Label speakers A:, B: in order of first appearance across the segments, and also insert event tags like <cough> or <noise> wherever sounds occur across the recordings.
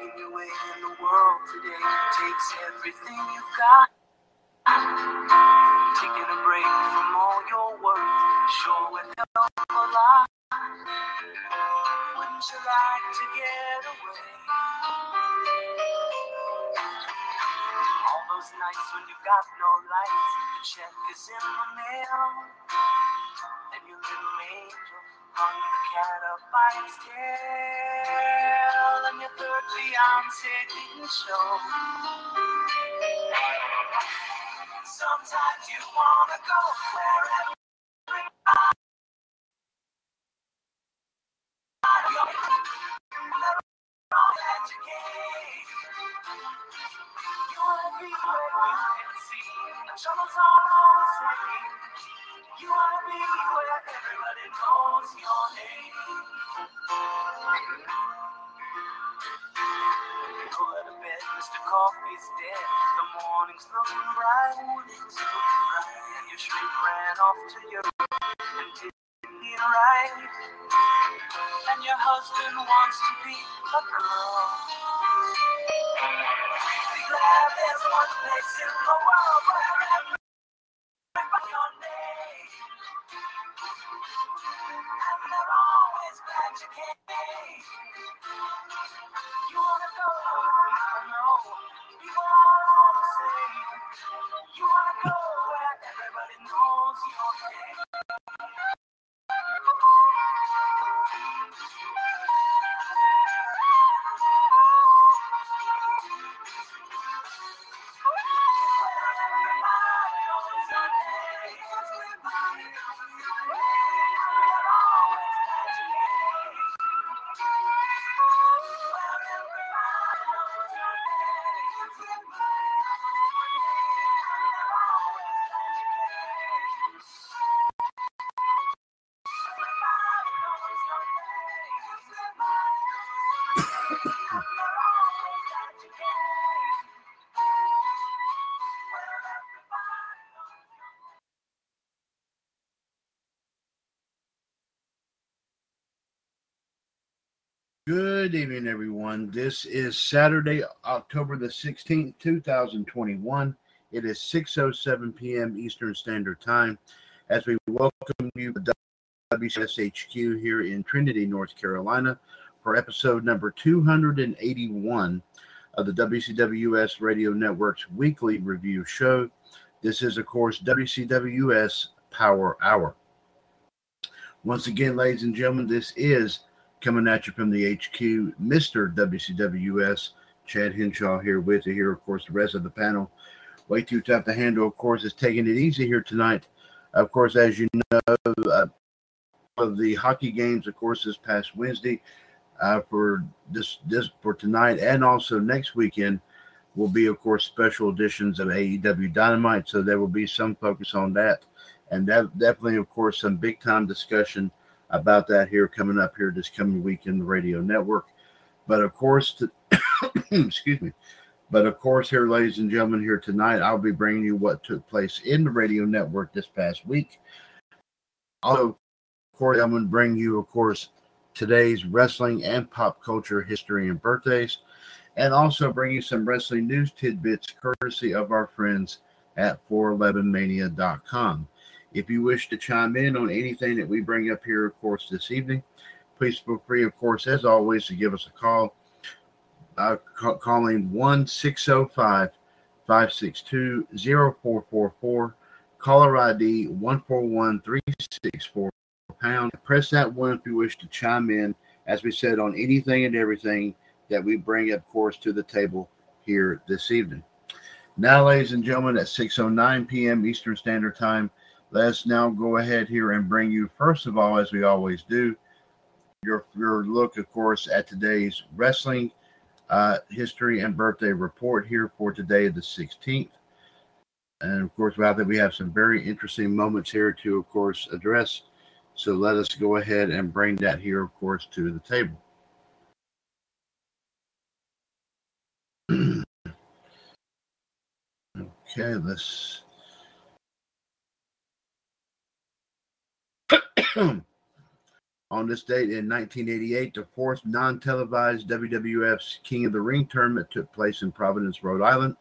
A: Way in the world today It takes everything you've got. Taking a break from all your work sure would help a lot. Wouldn't you like to get away? All those nights when you've got no lights, the check is in the mail, hung the cat up by its and your third fiance didn't show. Sometimes you wanna go where the troubles all same. You wanna be where everybody knows your name. Go to bed, Mr. Coffee's dead. The morning's looking bright. It's looking bright. And your shrink ran off to Europe and didn't mean right. And your husband wants to be a girl love is one place in the world where
B: Good evening, everyone. This is Saturday, October the 16th, 2021. It is 6.07 p.m. Eastern Standard Time as we welcome you to WCSHQ here in Trinity, North Carolina for episode number 281 of the WCWS Radio Network's weekly review show. This is, of course, WCWS Power Hour. Once again, ladies and gentlemen, this is coming at you from the HQ, Mr. WCWS, Chad Henshaw here with you here, of course, the rest of the panel. Way too tough to handle, of course, is taking it easy here tonight. Of course, as you know, uh, of the hockey games, of course, this past Wednesday uh, for this this for tonight and also next weekend will be, of course, special editions of AEW Dynamite. So there will be some focus on that, and that definitely, of course, some big time discussion about that here coming up here this coming week in the radio network. But of course, to, <coughs> excuse me. But of course, here, ladies and gentlemen, here tonight, I'll be bringing you what took place in the radio network this past week. Also, of course, I'm going to bring you, of course, today's wrestling and pop culture history and birthdays, and also bring you some wrestling news tidbits courtesy of our friends at 411mania.com. If you wish to chime in on anything that we bring up here, of course, this evening, please feel free, of course, as always, to give us a call. Ca- calling 1 605 562 0444. Caller ID 141364 pound. Press that one if you wish to chime in, as we said, on anything and everything that we bring, of course, to the table here this evening. Now, ladies and gentlemen, at 6.09 p.m. Eastern Standard Time, let's now go ahead here and bring you, first of all, as we always do, your, your look, of course, at today's wrestling uh, history and birthday report here for today, the 16th. And of course, about that, we have some very interesting moments here to, of course, address. So let us go ahead and bring that here, of course, to the table. <clears throat> okay, let's. <clears throat> On this date in 1988, the fourth non televised WWF's King of the Ring tournament took place in Providence, Rhode Island.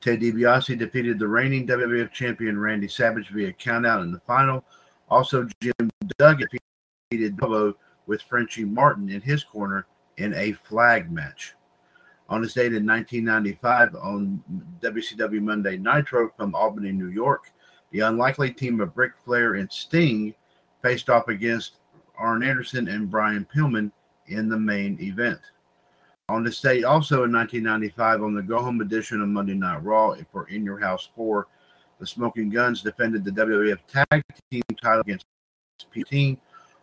B: Ted DiBiase defeated the reigning WWF champion Randy Savage via countout in the final. Also, Jim Duggan defeated Bobo with Frenchy Martin in his corner in a flag match. On this date in 1995, on WCW Monday Nitro from Albany, New York, the unlikely team of Ric Flair and Sting faced off against Arn Anderson and Brian Pillman in the main event. On this date, also in 1995, on the go home edition of Monday Night Raw for In Your House 4, the Smoking Gunns defended the WWF Tag Team title against P Team.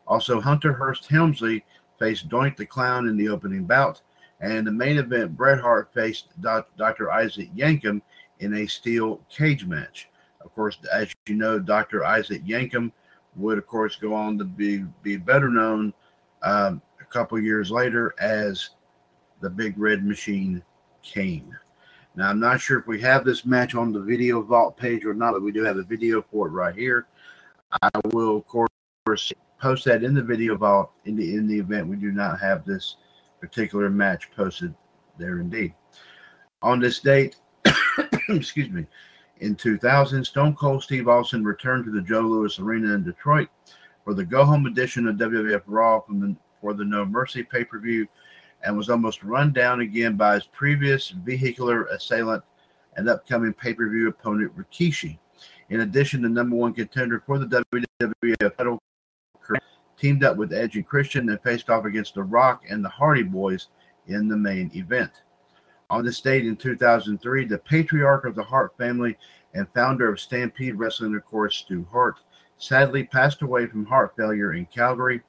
B: Also, Hunter Hearst Helmsley faced Doink the Clown in the opening bout. And in the main event, Bret Hart faced Dr. Isaac Yankem in a steel cage match. Of course, as you know, Dr. Isaac Yankem would, of course, go on to be, be better known um, a couple years later as the Big Red Machine Kane. Now, I'm not sure if we have this match on the video vault page or not, but we do have a video for it right here. I will, of course, post that in the video vault in the in the event we do not have this particular match posted there indeed. On this date, <coughs> excuse me, in 2000, Stone Cold Steve Austin returned to the Joe Louis Arena in Detroit for the go-home edition of WWF Raw from the, for the No Mercy pay-per-view and was almost run down again by his previous vehicular assailant and upcoming pay-per-view opponent Rikishi. In addition, the number one contender for the WWF title teamed up with Edge and Christian and faced off against The Rock and the Hardy Boys in the main event. On this date in 2003, the patriarch of the Hart family and founder of Stampede Wrestling, of course, Stu Hart, sadly passed away from heart failure in Calgary.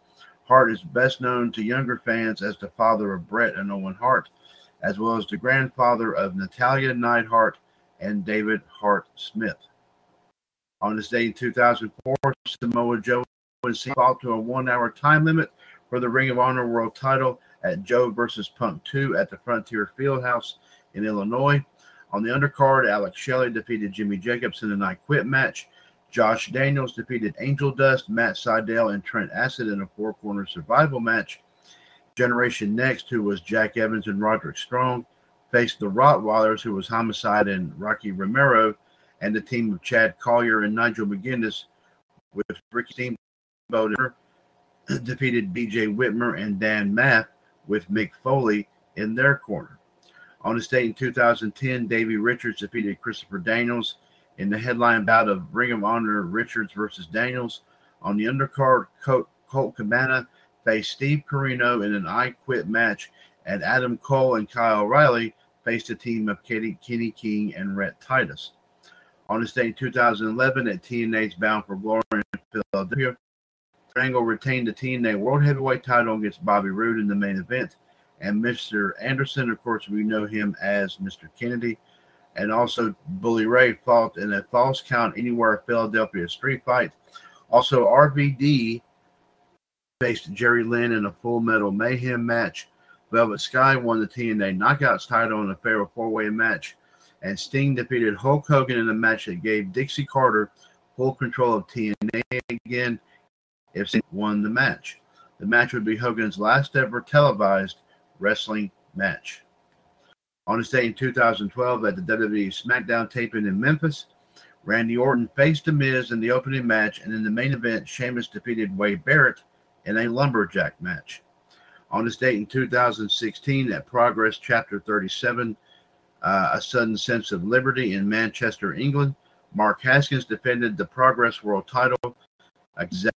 B: Hart is best known to younger fans as the father of Bret and Owen Hart, as well as the grandfather of Natalya Neidhart and David Hart Smith. On this day in 2004, Samoa Joe was fought to a one-hour time limit for the Ring of Honor World Title at Joe versus Punk 2 at the Frontier Fieldhouse in Illinois. On the undercard, Alex Shelley defeated Jimmy Jacobs in an I Quit match. Josh Daniels defeated Angel Dust, Matt Sydal, and Trent Acid in a four corner survival match. Generation Next, who was Jack Evans and Roderick Strong, faced the Rottweilers, who was Homicide and Rocky Romero, and the team of Chad Collyer and Nigel McGuinness, with Ricky Steamboat <clears throat> defeated BJ Whitmer and Dan Maff with Mick Foley in their corner. On the date in 2010, Davey Richards defeated Christopher Daniels in the headline bout of Ring of Honor Richards versus Daniels. On the undercard, Colt, Colt Cabana faced Steve Corino in an I Quit match, and Adam Cole and Kyle O'Reilly faced a team of Kenny, King and Rhett Titus. On this day in 2011 at TNA's Bound for Glory in Philadelphia, Angle retained the TNA World Heavyweight title against Bobby Roode in the main event. And Mr. Anderson, of course, we know him as Mr. Kennedy. And also, Bully Ray fought in a falls count anywhere Philadelphia street fight. Also, RVD faced Jerry Lynn in a full metal mayhem match. Velvet Sky won the TNA Knockouts title in a fatal four way match. And Sting defeated Hulk Hogan in a match that gave Dixie Carter full control of TNA again if Sting won the match. The match would be Hogan's last ever televised wrestling match. On his day in 2012 at the WWE SmackDown taping in Memphis, Randy Orton faced The Miz in the opening match, and in the main event, Sheamus defeated Wade Barrett in a lumberjack match. On this date in 2016 at Progress Chapter 37, uh, A Sudden Sense of Liberty in Manchester, England, Mark Haskins defended the Progress World title, exact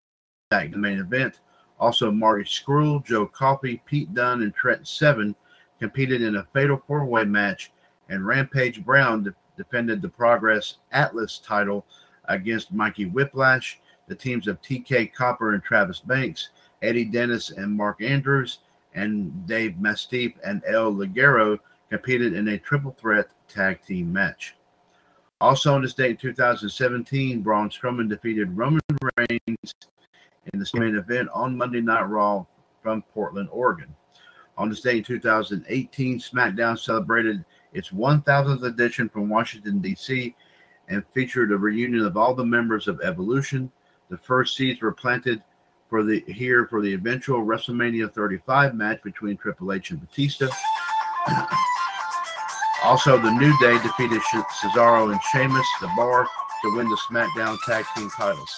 B: the main event. Also, Marty Scurll, Joe Coffey, Pete Dunne, and Trent Seven competed in a fatal four way match, and Rampage Brown de- defended the Progress Atlas title against Mikey Whiplash. The teams of TK Cooper and Travis Banks, Eddie Dennis and Mark Andrews, and Dave Mastiff and El Ligero competed in a triple threat tag team match. Also on this date in 2017, Braun Strowman defeated Roman Reigns in the main event on Monday Night Raw from Portland, Oregon. On this day in 2018, SmackDown celebrated its 1000th edition from Washington, D.C., and featured a reunion of all the members of Evolution. The first seeds were planted for the here for the eventual WrestleMania 35 match between Triple H and Batista. also, the New Day defeated Cesaro and Sheamus, the Bar, to win the SmackDown Tag Team titles.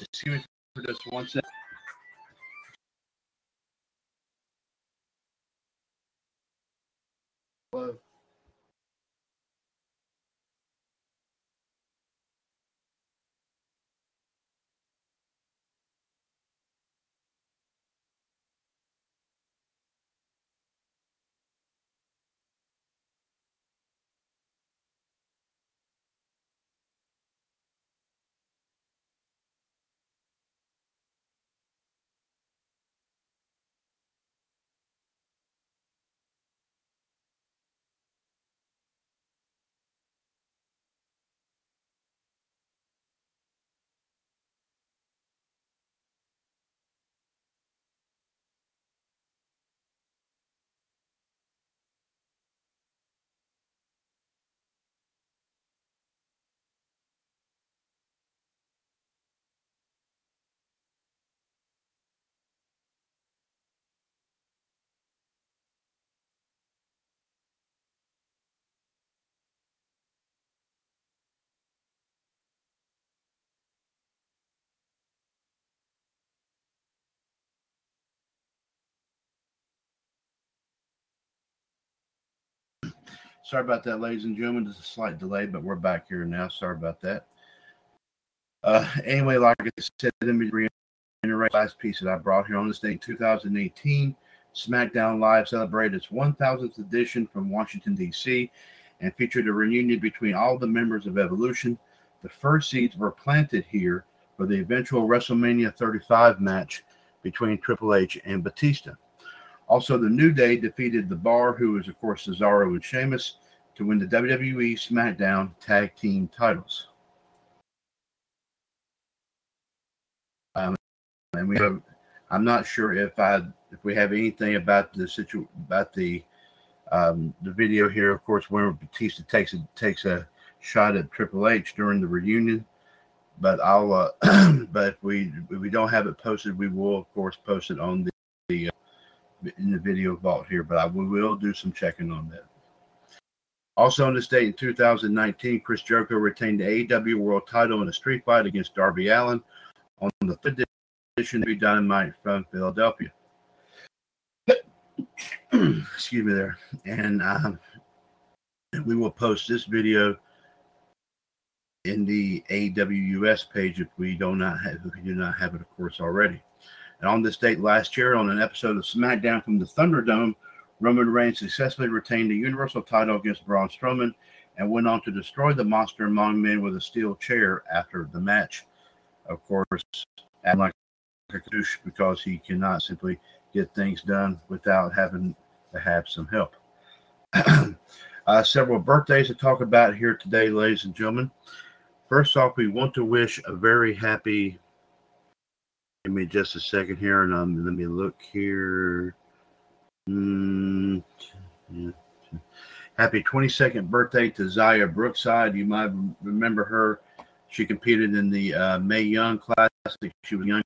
B: Excuse for just one second. Hello. Sorry about that, ladies and gentlemen. There's a slight delay, but we're back here now. Sorry about that. Uh, anyway, like I said, let me reiterate the last piece that I brought here on this day, 2018. SmackDown Live celebrated its 1000th edition from Washington, D.C., and featured a reunion between all the members of Evolution. The first seeds were planted here for the eventual WrestleMania 35 match between Triple H and Batista. Also, the New Day defeated The Bar, who is, of course, Cesaro and Sheamus, to win the WWE SmackDown Tag Team titles. Um, and we have, I'm not sure if I if we have anything about the situ about the um, the video here. Of course, where Batista takes a takes a shot at Triple H during the reunion. But I'll uh, <clears throat> but if we if we don't have it posted, we will of course post it on the, in the video vault here, but I will do some checking on that. Also on this date in 2019, Chris Jericho retained the AEW World Title in a street fight against Darby Allin on the fifth edition of Dynamite from Philadelphia. <clears throat> Excuse me there, and um, we will post this video in the AWS page if we do not have if we do not have it, of course, already. And on this date last year, on an episode of SmackDown from the Thunderdome, Roman Reigns successfully retained the Universal title against Braun Strowman and went on to destroy the monster among men with a steel chair after the match. Of course, acting like a douche because he cannot simply get things done without having to have some help. <clears throat> uh, several birthdays to talk about here today, ladies and gentlemen. First off, we want to wish a very happy Give me just a second here, and um, let me look here. Mm, yeah. Happy 22nd birthday to Xia Brookside. You might remember her. She competed in the uh, Mae Young Classic. She was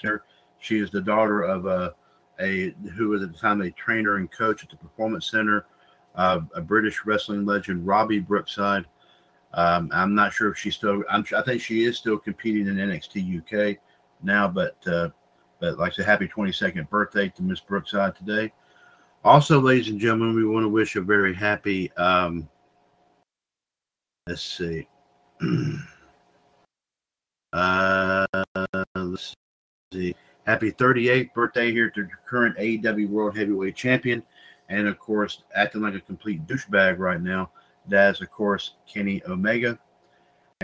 B: here. She is the daughter of a, a who was at the time a trainer and coach at the Performance Center, uh, a British wrestling legend, Robbie Brookside. Um, I'm not sure if she's still. I'm, I think she is still competing in NXT UK now, but uh, but like I said, happy 22nd birthday to Miss Brookside today. Also, ladies and gentlemen, we want to wish a very happy. Um, let's see. <clears throat> uh, let's see. Happy 38th birthday here to the current AEW World Heavyweight Champion, and of course, acting like a complete douchebag right now. That's of course Kenny Omega.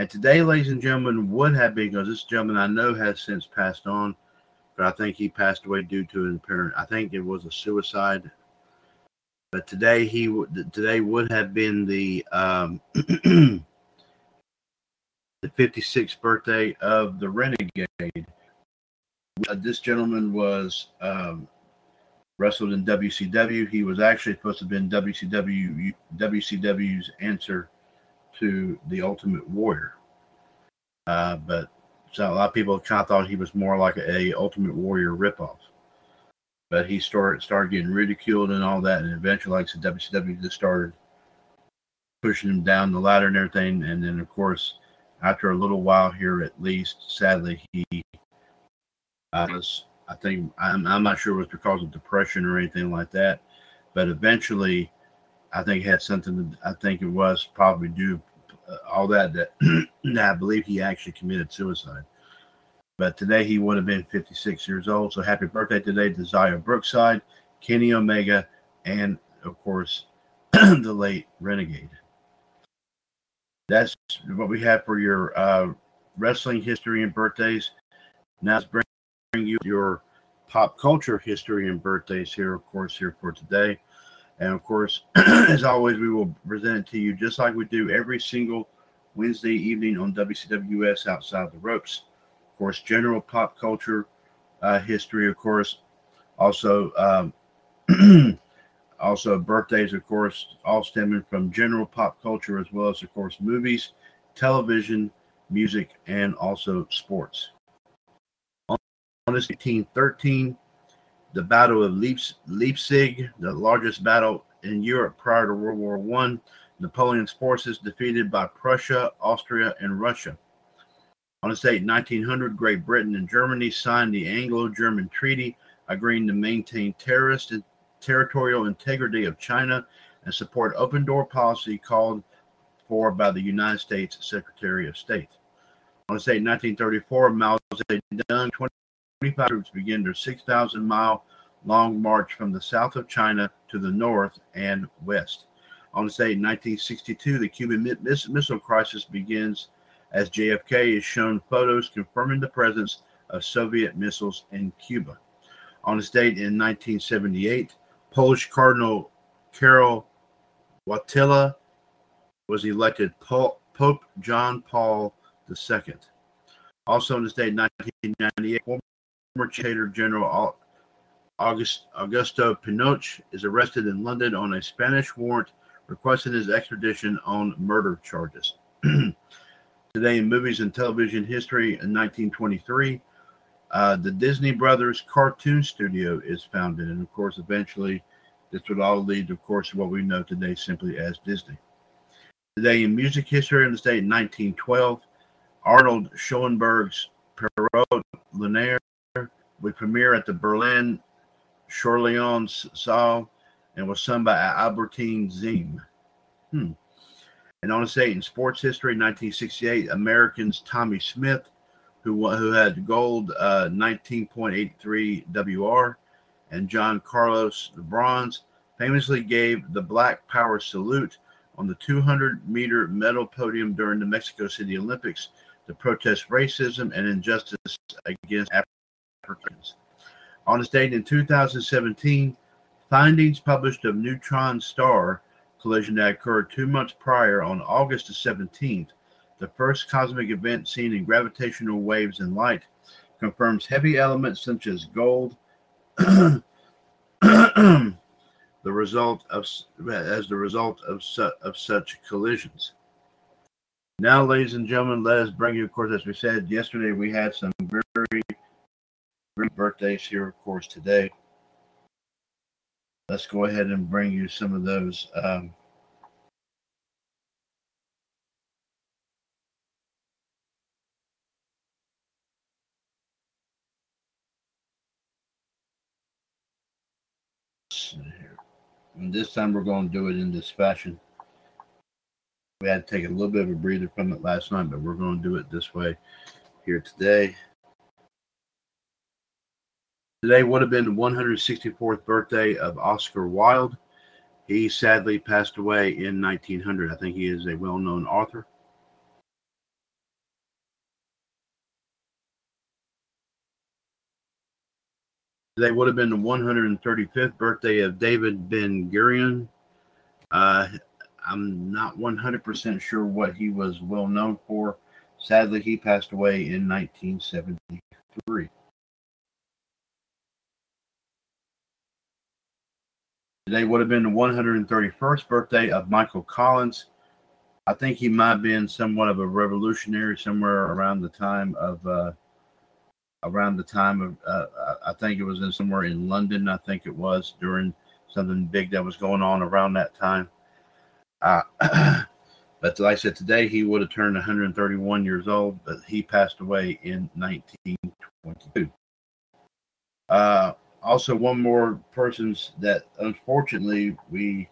B: And today, ladies and gentlemen, would have been because this gentleman I know has since passed on, but I think he passed away due to an apparent. I think it was a suicide. But today he today would have been the um, <clears throat> the 56th birthday of the Renegade. Uh, this gentleman was um, wrestled in WCW. He was actually supposed to have been WCW WCW's answer to the Ultimate Warrior. Uh, but So a lot of people kind of thought he was more like a, a Ultimate Warrior ripoff. But he started started getting ridiculed and all that, and eventually, like I said, WCW just started pushing him down the ladder and everything. And then, of course, after a little while here, at least, sadly, he uh, was. I think I'm, I'm not sure it was because of depression or anything like that, but eventually, I think had something. To, I think it was probably due uh, all that that, <clears throat> I believe he actually committed suicide. But today he would have been 56 years old. So happy birthday today to Xia Brookside, Kenny Omega, and of course <clears throat> the late Renegade. That's what we have for your uh, wrestling history and birthdays. Now let's bring you your pop culture history and birthdays here, of course, here for today. And of course, <clears throat> as always, we will present it to you just like we do every single Wednesday evening on WCWS Outside the Ropes. Of course, general pop culture uh, history, of course. Also, um, <clears throat> also birthdays, of course, all stemming from general pop culture as well as, of course, movies, television, music, and also sports. On this 1813, the Battle of Leipzig, the largest battle in Europe prior to World War One. Napoleon's forces defeated by Prussia, Austria, and Russia. On this date, 1900, Great Britain and Germany signed the Anglo-German Treaty, agreeing to maintain terrorist and territorial integrity of China and support open door policy called for by the United States Secretary of State. On this date, 1934, Mao Zedong, 25 troops begin their 6,000 mile long march from the south of China to the north and west. On this date, in 1962, the Cuban Missile Crisis begins as JFK is shown photos confirming the presence of Soviet missiles in Cuba. On this date in 1978, Polish Cardinal Karol Wojtyla was elected Pope John Paul II. Also on this date, 1998, former Dictator General August, Augusto Pinochet is arrested in London on a Spanish warrant requesting his extradition on murder charges. <clears throat> Today in movies and television history in 1923, uh, the Disney Brothers Cartoon Studio is founded. And of course, eventually, this would all lead, of course, to what we know today simply as Disney. Today in music history in the state in 1912, Arnold Schoenberg's Pierrot Lunaire would premiere at the Berlin Charlemagne Saal and was sung by Albertine Ziem. Hmm. And on the date in sports history, 1968, Americans Tommie Smith, who who had gold uh, 19.83 WR, and John Carlos the bronze, famously gave the Black Power salute on the 200 meter medal podium during the Mexico City Olympics to protest racism and injustice against Africans. On this date in 2017, findings published of neutron star collision that occurred two months prior on August the 17th, the first cosmic event seen in gravitational waves and light, confirms heavy elements such as gold, <clears throat> the result of as the result of, su- of such collisions. Now, ladies and gentlemen, let us bring you, of course, as we said yesterday, we had some very birthdays here, of course, today. Let's go ahead and bring you some of those. Um, and this time we're going to do it in this fashion. We had to take a little bit of a breather from it last night, but we're going to do it this way here today. Today would have been the 164th birthday of Oscar Wilde. He sadly passed away in 1900. I think he is a well known author. Today would have been the 135th birthday of David Ben Gurion. Uh, I'm not 100% sure what he was well known for. Sadly, he passed away in 1973. Today would have been the 131st birthday of Michael Collins. I think he might have been somewhat of a revolutionary somewhere around the time of uh, around the time of uh, I think it was in somewhere in London. I think it was during something big that was going on around that time. Uh, <clears throat> but like I said, today he would have turned 131 years old, but he passed away in 1922. Uh, also, one more person's that unfortunately we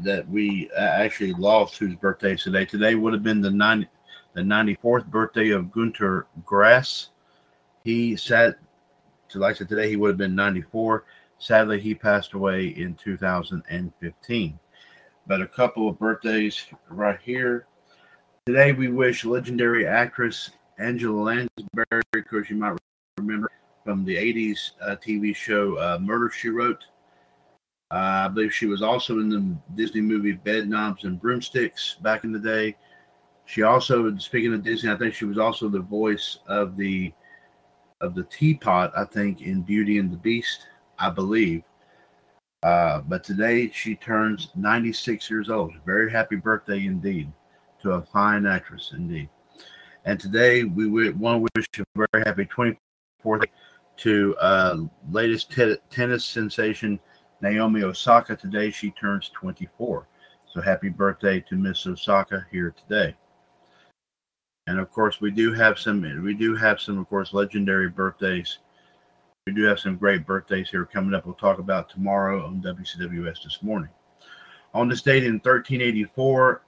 B: that we actually lost whose birthday today. Today would have been the 90, the 94th birthday of Gunter Grass. He sat, to like I said, today he would have been 94. Sadly, he passed away in 2015. But a couple of birthdays right here. Today we wish legendary actress Angela Lansbury, of course you might remember from the 80s uh, TV show uh, Murder She Wrote. Uh, I believe she was also in the Disney movie Bedknobs and Broomsticks back in the day. She also, speaking of Disney, I think she was also the voice of the of the teapot. I think in Beauty and the Beast, I believe. Uh, but today she turns 96 years old. Very happy birthday indeed to a fine actress indeed. And today we would want to wish a very happy 24th to uh, latest t- tennis sensation Naomi Osaka today. She turns 24. So happy birthday to Miss Osaka here today. And of course, we do have some. We do have some, of course, legendary birthdays. We do have some great birthdays here coming up. We'll talk about tomorrow on WCWS this morning. On this date in 1384,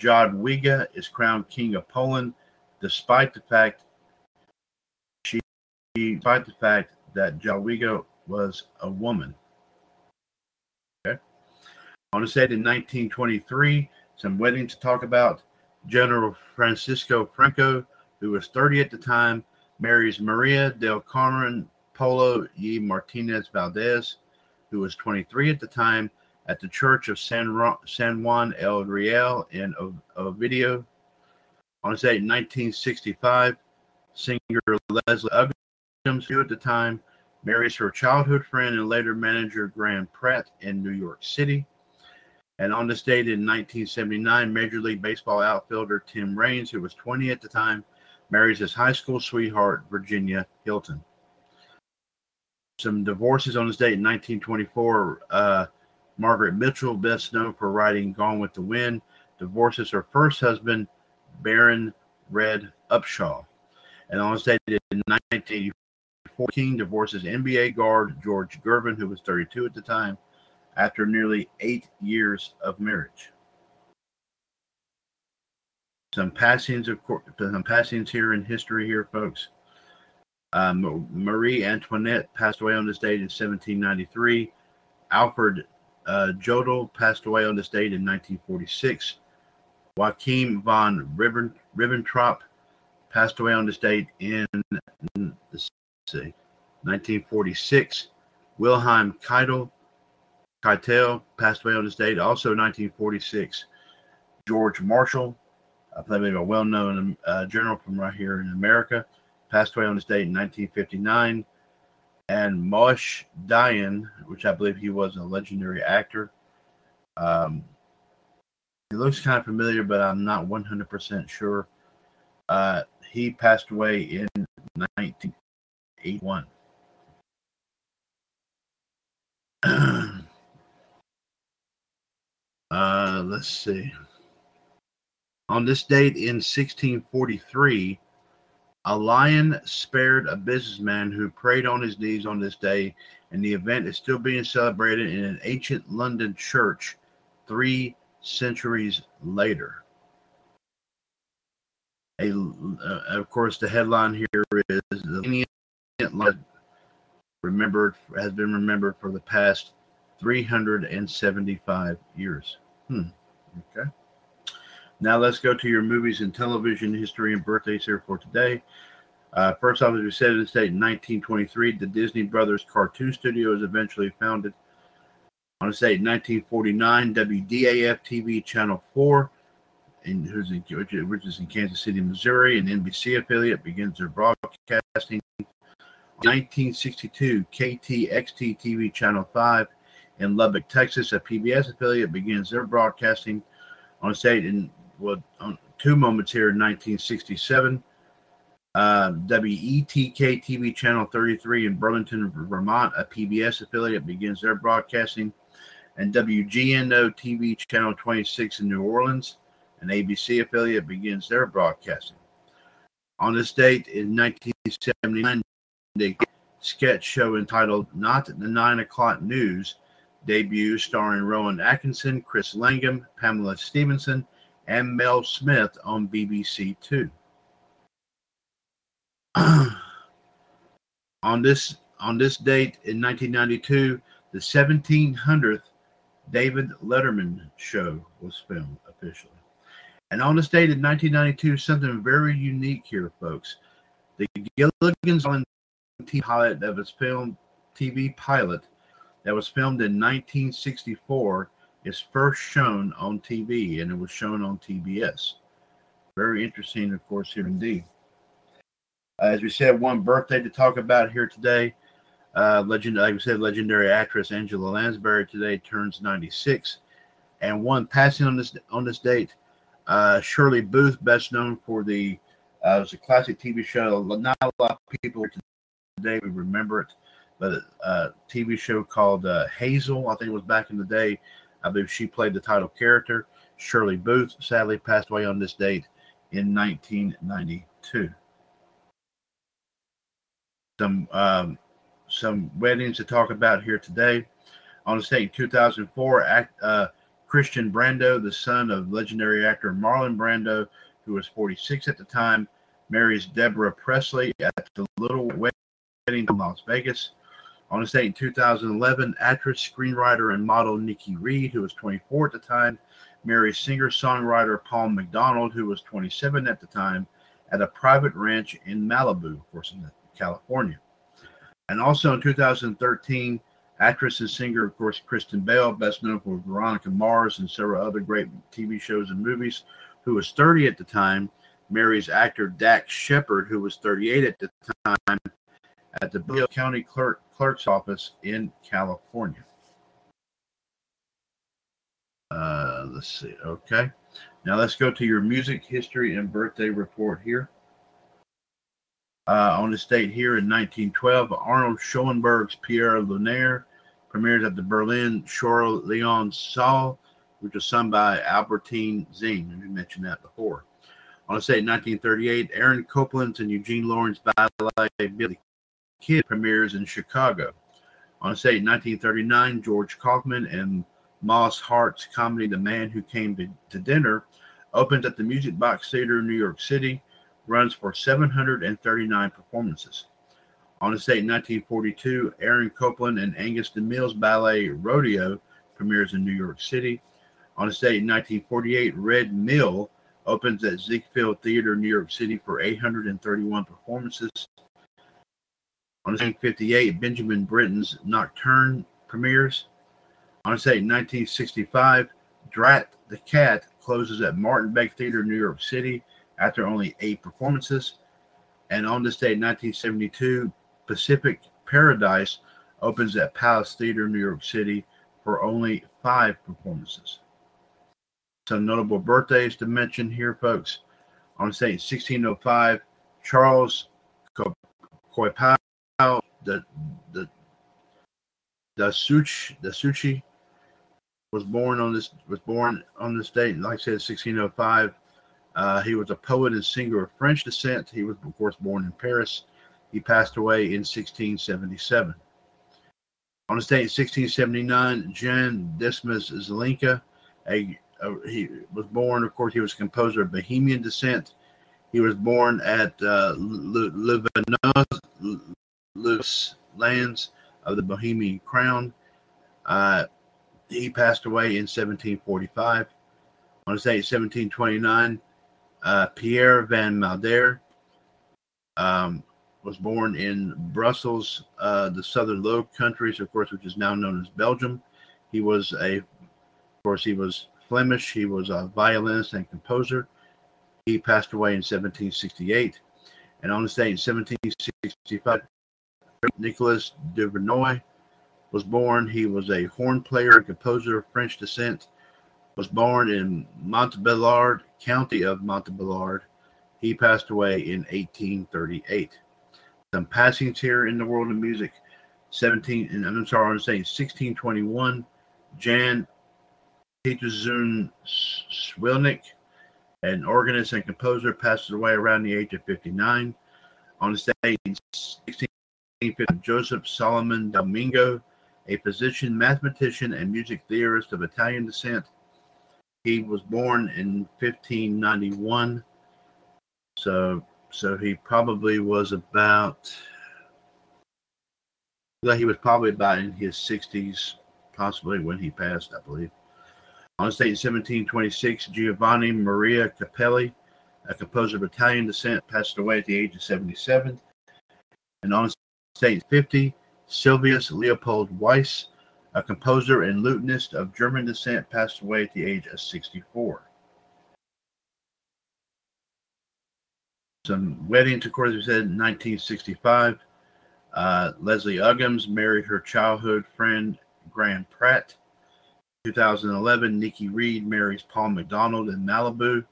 B: Jadwiga is crowned king of Poland, despite the fact despite the fact that Jadwiga was a woman. Okay. On this date in 1923, some wedding to talk about. General Francisco Franco, who was 30 at the time, marries Maria del Carmen Polo y Martinez Valdez, who was 23 at the time, at the Church of San, San Juan el Real in Oviedo. On this date in 1965, singer Leslie Who at the time marries her childhood friend and later manager Graham Pratt in New York City. And on this date in 1979, Major League Baseball outfielder Tim Raines, who was 20 at the time, marries his high school sweetheart, Virginia Hilton. Some divorces on this date in 1924. Uh, Margaret Mitchell, best known for writing Gone with the Wind, divorces her first husband, Baron Red Upshaw. And on this date in 1984, King divorces NBA guard George Gervin, who was 32 at the time, after nearly eight years of marriage. Some passings of some passings here in history here, folks. Um, Marie Antoinette passed away on this date in 1793. Alfred uh, Jodl passed away on this date in 1946. Joachim von Ribbentrop passed away on this date in let's see, 1946. Wilhelm Keitel Keitel passed away on this date, also 1946. George Marshall, I believe a well-known uh, general from right here in America, passed away on this date in 1959. And Moshe Dayan, which I believe he was a legendary actor. Um, he looks kind of familiar, but I'm not 100% sure. Uh, he passed away in 1981. <clears throat> Uh, let's see. On this date in 1643, a lion spared a businessman who prayed on his knees on this day, and the event is still being celebrated in an ancient London church three centuries later. A, uh, of course, the headline here is the remembered has been remembered for the past 375 years. Hmm. Okay. Now let's go to your movies and television history and birthdays here for today. Uh, first off, as we said in the state in 1923, the Disney Brothers Cartoon Studio is eventually founded. On date in 1949, WDAF TV Channel 4, in, in, which is in Kansas City, Missouri, an NBC affiliate, begins their broadcasting. In 1962, KTXT TV Channel 5 in Lubbock, Texas, a PBS affiliate begins their broadcasting. On state in well, on two moments here in 1967. Uh, WETK TV channel 33 in Burlington, Vermont, a PBS affiliate, begins their broadcasting, and WGNO TV channel 26 in New Orleans, an ABC affiliate, begins their broadcasting. On this date in 1979, the sketch show entitled Not the Nine O'Clock News debuts, starring Rowan Atkinson, Chris Langham, Pamela Stephenson, and Mel Smith on BBC Two. <clears throat> on this on this date in 1992, the 1700th David Letterman show was filmed officially. And on this date in 1992, something very unique here, folks. The Gilligan's Island TV pilot that was filmed, TV pilot that was filmed in 1964 is first shown on TV, and it was shown on TBS. Very interesting, of course, here indeed. Uh, as we said, one birthday to talk about here today. Uh, legend, like we said, legendary actress Angela Lansbury today turns 96, and one passing on this on this date. Uh, Shirley Booth, best known for the uh, it was a classic TV show. Not a lot of people today we remember it, but a uh, TV show called uh, Hazel. I think it was back in the day. I believe she played the title character. Shirley Booth sadly passed away on this date in 1992 some um, some weddings to talk about here today. On the state in 2004, act, uh, Christian Brando, the son of legendary actor Marlon Brando, who was 46 at the time, marries Deborah Presley at the Little Wedding in Las Vegas. On the state in 2011, actress, screenwriter, and model Nikki Reed, who was 24 at the time, marries singer songwriter Paul McDonald, who was 27 at the time, at a private ranch in Malibu, of course, in California. And also in 2013, actress and singer, of course, Kristen Bell, best known for Veronica Mars and several other great TV shows and movies, who was 30 at the time, marries actor Dax Shepard, who was 38 at the time, at the Bill County Clerk, Clerk's Office in California. Uh, let's see. Okay. Now let's go to your music history and birthday report here. Uh, on this date here in 1912, Arnold Schoenberg's Pierrot Lunaire premiered at the Berlin Chorale Leon Saal, which was sung by Albertine Zing, we mentioned that before. On this date in 1938, Aaron Copland's and Eugene Lawrence ballet Billy Kid premieres in Chicago. On in 1939, George Kaufman and Moss Hart's comedy The Man Who Came to, to Dinner opens at the Music Box Theater in New York City runs for 739 performances. On this date in 1942, Aaron Copland and Agnes DeMille's ballet Rodeo premieres in New York City. On this date in 1948, Red Mill opens at Ziegfeld Theater, in New York City for 831 performances. On date in 1958, Benjamin Britten's Nocturne premieres. On this date in 1965, Drat the Cat closes at Martin Beck Theater, in New York City after only eight performances. And on this day, 1972, Pacific Paradise opens at Palace Theater, in New York City, for only five performances. Some notable birthdays to mention here, folks. On this day, 1605, Charles Coypeau, the the the Suchi, the Suchi was born on this was born on this date. Like I said, 1605. Uh, he was a poet and singer of French descent. He was, of course, born in Paris. He passed away in 1677. On this date in 1679, Jan Dismas Zelenka, a, a, he was born, of course, he was a composer of Bohemian descent. He was born at uh, lands of the Bohemian crown. Uh, he passed away in 1745. On this date, 1729, uh, Pierre van Maldere um, was born in Brussels, uh, the Southern Low Countries, of course, which is now known as Belgium. He was a, of course, he was Flemish. He was a violinist and composer. He passed away in 1768. And on day in 1765, Nicolas Duvernoy was born. He was a horn player and composer of French descent. was born in Montbéliard, County of Montbéliard. He passed away in 1838. Some passings here in the world of music. 17, and I'm sorry, I'm saying 1621, Jan Pieterszoon Sweelinck, an organist and composer, passed away around the age of 59. On the stage, 1650, Joseph Solomon Domingo, a physician, mathematician, and music theorist of Italian descent. He was born in 1591. So so he probably was about well, he was probably about in his 60s, possibly when he passed, I believe. On state in 1726, Giovanni Maria Capelli, a composer of Italian descent, passed away at the age of 77. And on state 50, Silvius Leopold Weiss, a composer and lutenist of German descent, passed away at the age of 64. Some weddings, of course, we said in 1965. Uh, Leslie Uggams married her childhood friend, Graham Pratt. 2011, Nikki Reed marries Paul McDonald in Malibu.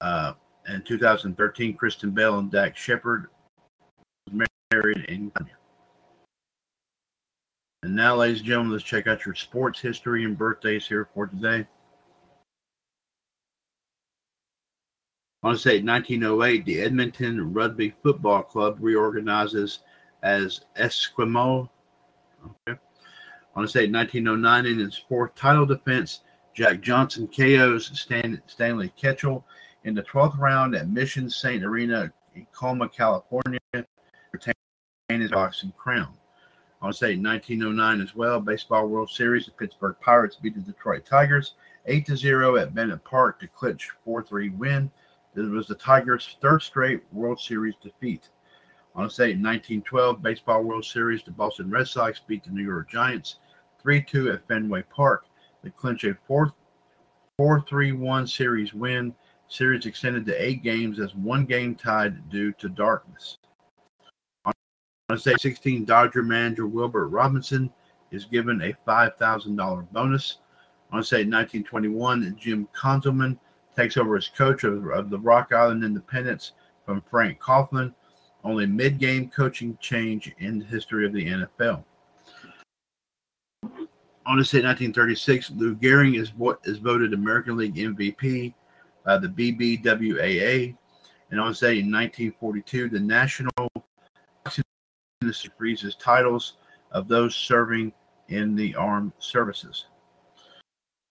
B: Uh, and 2013, Kristen Bell and Dax Shepard married in. And now, ladies and gentlemen, let's check out your sports history and birthdays here for today. Want to say 1908, the Edmonton Rugby Football Club reorganizes as Esquimaux. Okay. Want to say 1909, in his fourth title defense, Jack Johnson KOs Stan, Stanley Ketchel in the 12th round at Mission St. Arena in Colma, California, retain his boxing crown. I want to say 1909 as well, Baseball World Series, the Pittsburgh Pirates beat the Detroit Tigers 8 to 0 at Bennett Park to clinch 4 3 win. This was the Tigers' third straight World Series defeat. On in 1912, Baseball World Series, the Boston Red Sox beat the New York Giants 3 2 at Fenway Park. They clinch a 4 3 1 series win. Series extended to eight games as one game tied due to darkness. Day, 16 Dodger manager Wilbert Robinson is given a $5,000 bonus. On this day, 1921, Jim Conzelman takes over as coach of, of the Rock Island Independents from Frank Coughlin, only mid game coaching change in the history of the NFL. On this day, 1936, Lou Gehrig is, is voted American League MVP by the BBWAA. And on day, in 1942, the National Industry freezes titles of those serving in the armed services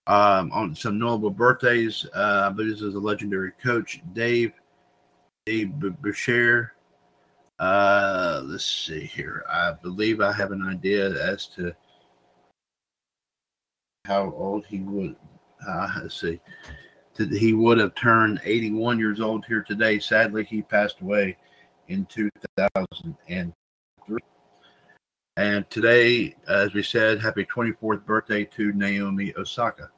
B: um, on some notable birthdays. Uh, believe this is a legendary coach, Dave Dave Boucher. Uh, let's see here. I believe I have an idea as to how old he would. Uh, let's see. He would have turned 81 years old here today. Sadly, he passed away in 2003. And today, as we said, happy 24th birthday to Naomi Osaka.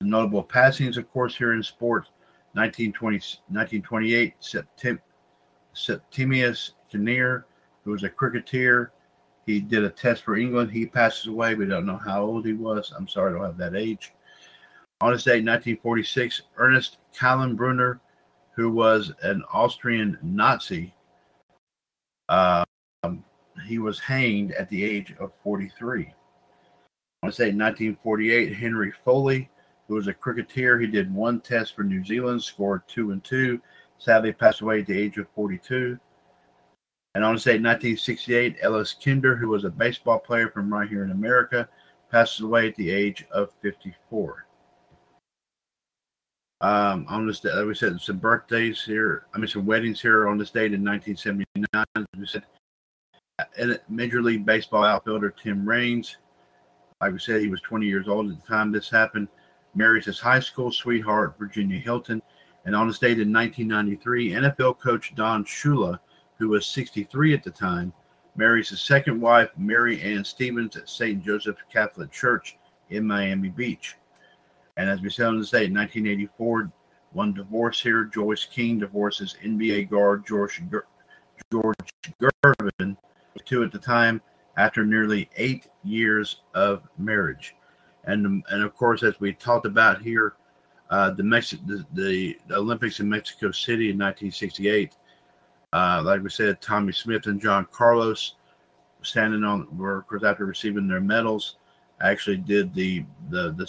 B: Notable passings, of course, here in sports 1920, 1928, Septim, Septimius Kinneir, who was a cricketer. He did a test for England. He passes away. We don't know how old he was. I'm sorry, I don't have that age. On this date, 1946, Ernest Kaltenbrunner, who was an Austrian Nazi, uh, he was hanged at the age of 43. I want say 1948, Henry Foley, who was a cricketer. He did one test for New Zealand, scored two and two. Sadly, passed away at the age of 42. And I want to say 1968, Ellis Kinder, who was a baseball player from right here in America, passes away at the age of 54. Um, on this day, like we said, some birthdays here. I mean, some weddings here on this date in 1979. We said Major League Baseball outfielder Tim Raines. Like we said, he was 20 years old at the time this happened. Marries his high school sweetheart, Virginia Hilton. And on this date in 1993, NFL coach Don Shula, who was 63 at the time, marries his second wife, Mary Ann Stevens, at St. Joseph Catholic Church in Miami Beach. And as we said on this date, in 1984, one divorce here. Joyce King divorces NBA guard George, George Gervin two at the time after nearly eight years of marriage. and and of course, as we talked about here, uh, the, the, the Olympics in Mexico City in 1968. Uh, like we said, Tommie Smith and John Carlos standing on were of course after receiving their medals actually did the the the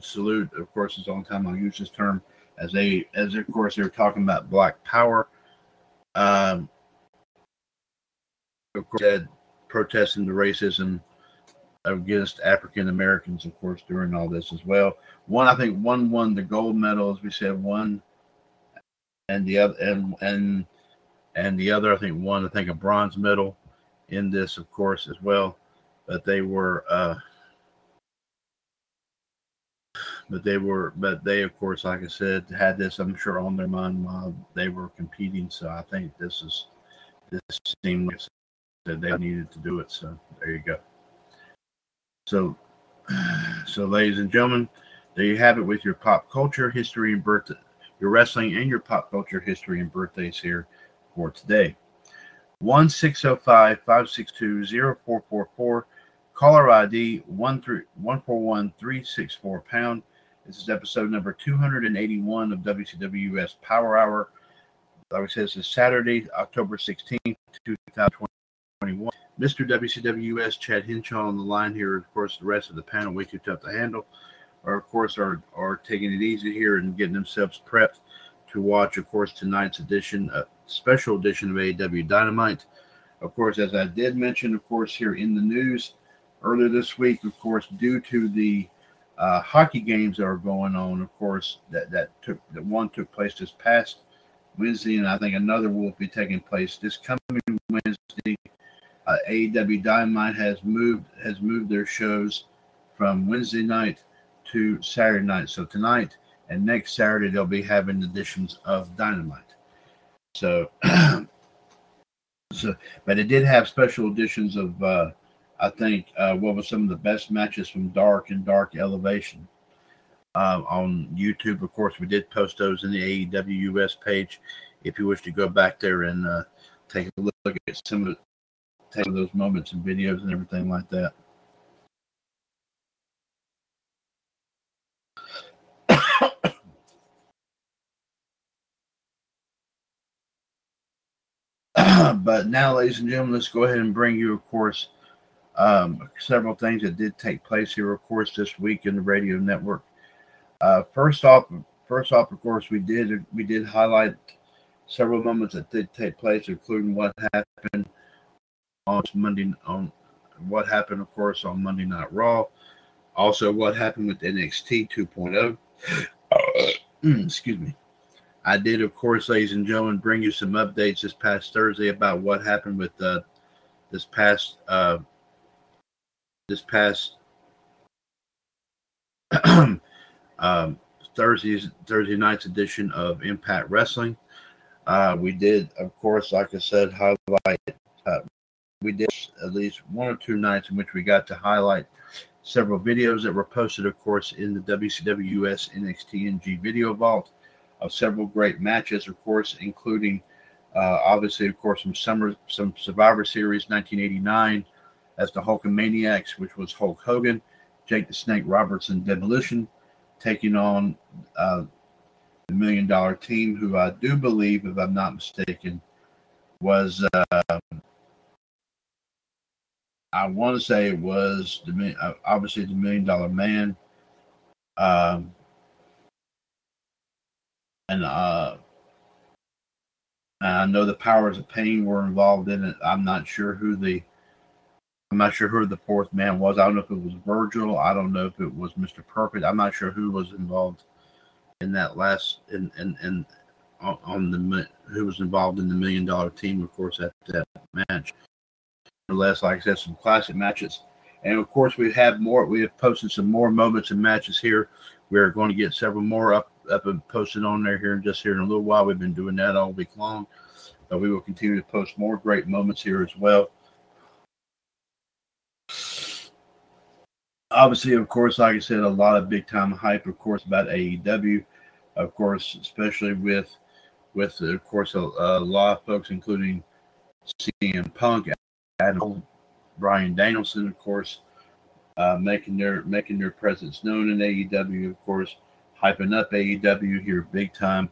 B: salute of course is the only time i'll use this term as they as of course they were talking about black power um of course protesting the racism against african americans of course during all this as well one i think one won the gold medal as we said one and the other and and and the other i think won i think a bronze medal in this, of course, as well. But they were, uh, but they were, but they, of course, like I said, had this, I'm sure, on their mind while they were competing. So I think this is, this seemed like that they needed to do it. So there you go. So, so ladies and gentlemen, there you have it with your pop culture history and birthday, your wrestling and your pop culture history and birthdays here for today. 1605 562 0444. Caller ID 141364 pound. This is episode number 281 of WCWUS Power Hour. Like I said, this is Saturday, October 16th, 2021. Mr. WCWUS Chad Hinshaw on the line here. Of course, the rest of the panel, way too tough to handle, are, of course, are, are taking it easy here and getting themselves prepped to watch, of course, tonight's edition, a special edition of AEW Dynamite. Of course, as I did mention, of course, here in the news earlier this week, of course, due to the uh, hockey games that are going on, of course, that that took that one took place this past Wednesday, and I think another will be taking place this coming Wednesday. Uh, AEW Dynamite has moved has moved their shows from Wednesday night to Saturday night. So tonight and next Saturday they'll be having editions of Dynamite. So, <clears throat> so but it did have special editions of uh, I think uh, what was some of the best matches from Dark and Dark Elevation uh, on YouTube. Of course, we did post those in the AEW US page. If you wish to go back there and uh, take a look at some of take those moments and videos and everything like that. <coughs> but now, ladies and gentlemen, let's go ahead and bring you, of course, um, several things that did take place here, of course, this week in the radio network. Uh, first off, first off, of course, we did we did highlight several moments that did take place, including what happened on Monday on what happened, of course, on Monday Night Raw. Also, what happened with NXT 2.0. Uh, excuse me. I did, of course, ladies and gentlemen, bring you some updates this past Thursday about what happened with uh, this past uh, this past <clears throat> um, Thursday's Thursday night's edition of Impact Wrestling. Uh, we did, of course, like I said, highlight. Uh, we did at least one or two nights in which we got to highlight several videos that were posted, of course, in the WCW US NXT NG video vault of several great matches, of course, including uh, obviously, of course, some summer, some Survivor Series 1989 as the Hulkamaniacs, which was Hulk Hogan, Jake the Snake Robertson Demolition, taking on uh, the Million Dollar Team, who I do believe, if I'm not mistaken, was uh, I want to say it was the uh, obviously the Million Dollar Man. Um, and uh, I know the powers of pain were involved in it. I'm not sure who the I'm not sure who the fourth man was. I don't know if it was Virgil. I don't know if it was Mr. Perfect. I'm not sure who was involved in that last in in, in on the who was involved in the million dollar team, of course, at that match. Nonetheless, like I said, some classic matches. And of course, we have more. We have posted some more moments and matches here. We're going to get several more up up and posted on there here and just here in a little while. We've been doing that all week long. But we will continue to post more great moments here as well. Obviously, of course, like I said, a lot of big time hype, of course, about AEW, of course, especially with with of course a, a lot of folks, including CM Punk, Adam, Bryan Danielson, of course, uh, making their making their presence known in AEW, of course, hyping up AEW here big time.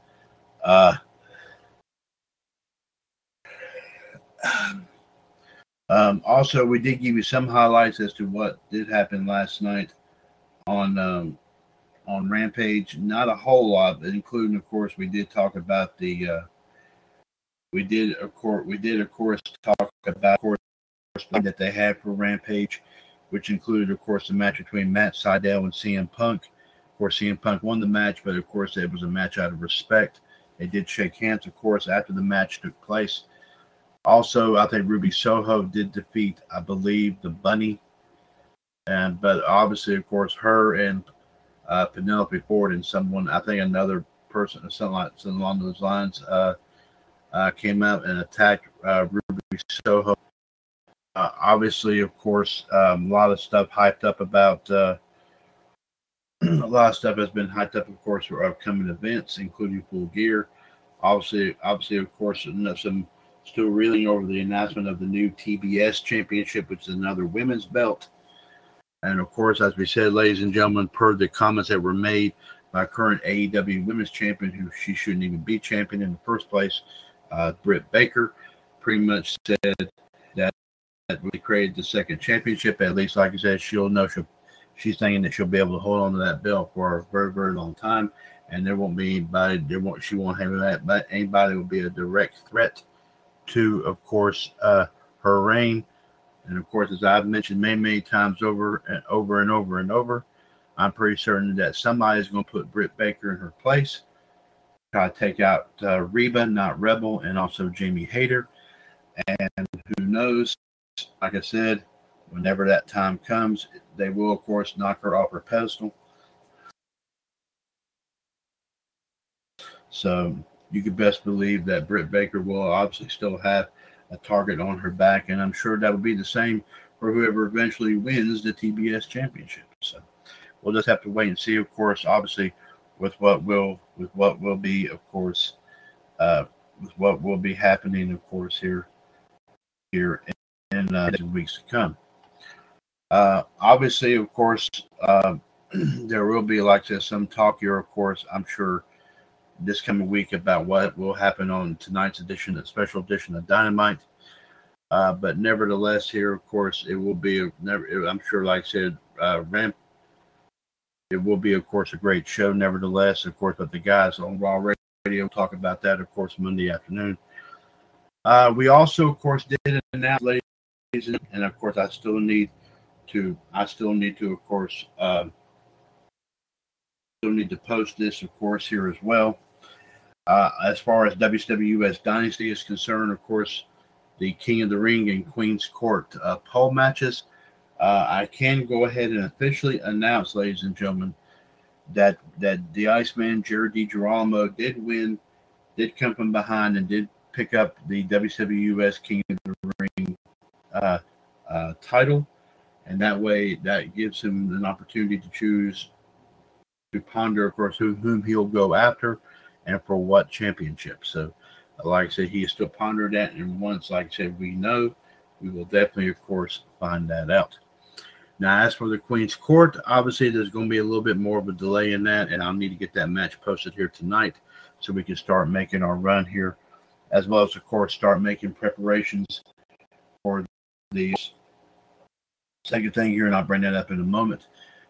B: Uh, um, also, we did give you some highlights as to what did happen last night on um, on Rampage. Not a whole lot, but including, of course, we did talk about the. Uh, we did, of course, we did, of course, talk about, of course, that they had for Rampage, which included, of course, the match between Matt Sydal and CM Punk. Of course, CM Punk won the match, but of course, it was a match out of respect. They did shake hands, of course, after the match took place. Also, I think Ruby Soho did defeat, I believe, the Bunny, and but obviously, of course, her and uh, Penelope Ford and someone, I think another person something like something along those lines, uh, uh, came out and attacked uh, Ruby Soho. Uh, obviously, of course, um, a lot of stuff hyped up about. Uh, <clears throat> a lot of stuff has been hyped up, of course, for upcoming events, including Full Gear. Obviously, obviously, of course, some still reeling over the announcement of the new TBS Championship, which is another women's belt. And of course, as we said, ladies and gentlemen, per the comments that were made by current AEW Women's Champion, who she shouldn't even be champion in the first place, uh, Britt Baker, pretty much said that, that we created the second championship. At least, like I said, she'll know she'll, she's thinking that she'll be able to hold on to that belt for a very, very long time. And there won't be anybody, there won't, she won't have that, but anybody will be a direct threat to, of course, uh, her reign. And of course, as I've mentioned many, many times over and over and over and over, I'm pretty certain that somebody is going to put Britt Baker in her place, try to take out uh, Reba, not Rebel, and also Jamie Hayter. And who knows, like I said, whenever that time comes, they will, of course, knock her off her pedestal. So you could best believe that Britt Baker will obviously still have a target on her back, and I'm sure that'll be the same for whoever eventually wins the TBS championship. So we'll just have to wait and see. Of course, obviously, with what will with what will be, of course, uh, with what will be happening, of course, here here in, in uh, weeks to come. Uh, obviously, of course, uh, <clears throat> there will be like this some talk here. Of course, I'm sure this coming week about what will happen on tonight's edition, a special edition of Dynamite. Uh, but nevertheless, here, of course, it will be never. I'm sure, like I said, uh, Ramp. It will be, of course, a great show. Nevertheless, of course, but the guys on Raw Radio talk about that, of course, Monday afternoon. Uh, we also, of course, did announce, ladies, and, and of course, I still need to. I still need to, of course, uh, still need to post this, of course, here as well. Uh, as far as WWS Dynasty is concerned, of course, the King of the Ring and Queen's Court uh, pole matches. Uh, I can go ahead and officially announce, ladies and gentlemen, that that the Iceman Jared DiGirolamo did win, did come from behind, and did pick up the WWS King of the Ring uh, uh, title, and that way that gives him an opportunity to choose to ponder, of course, who, whom he'll go after and for what championship. So, like I said, he is still pondering that. And once, like I said, we know, we will definitely, of course, find that out. Now, as for the Queen's Court, obviously there's going to be a little bit more of a delay in that, and I'll need to get that match posted here tonight so we can start making our run here, as well as, of course, start making preparations for the second thing here, and I'll bring that up in a moment.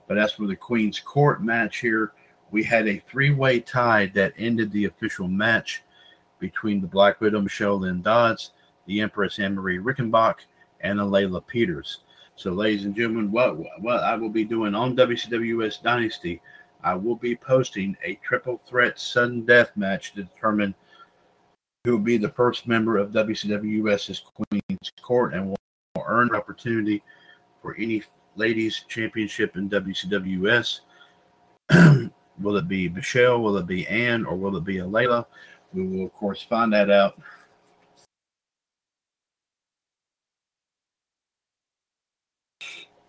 B: But as for the Queen's Court match here, we had a three-way tie that ended the official match between the Black Widow Michelle Lynn Dodds, the Empress Anne Marie Rickenbach, and Alayla Peters. So, ladies and gentlemen, what what I will be doing on WCWUS Dynasty, I will be posting a triple threat sudden death match to determine who will be the first member of WCWUS's Queen's Court and will earn an opportunity for any ladies championship in WCWUS. <clears throat> Will it be Michelle? Will it be Ann? Or will it be a Layla? We will, of course, find that out.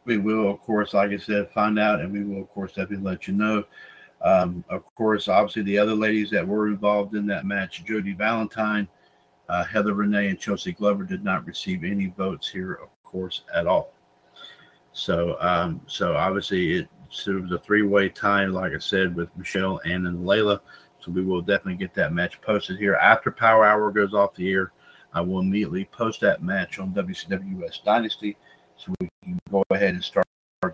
B: We will, of course, like I said, find out, and we will, of course, definitely let you know. Um, of course, obviously, the other ladies that were involved in that match, Jody Valentine, uh, Heather Renee, and Chelsea Glover, did not receive any votes here, of course, at all. So, um, so obviously it, so a three-way tie, like I said, with Michelle and then Layla. So we will definitely get that match posted here after Power Hour goes off the air. I will immediately post that match on WCWUS Dynasty, so we can go ahead and start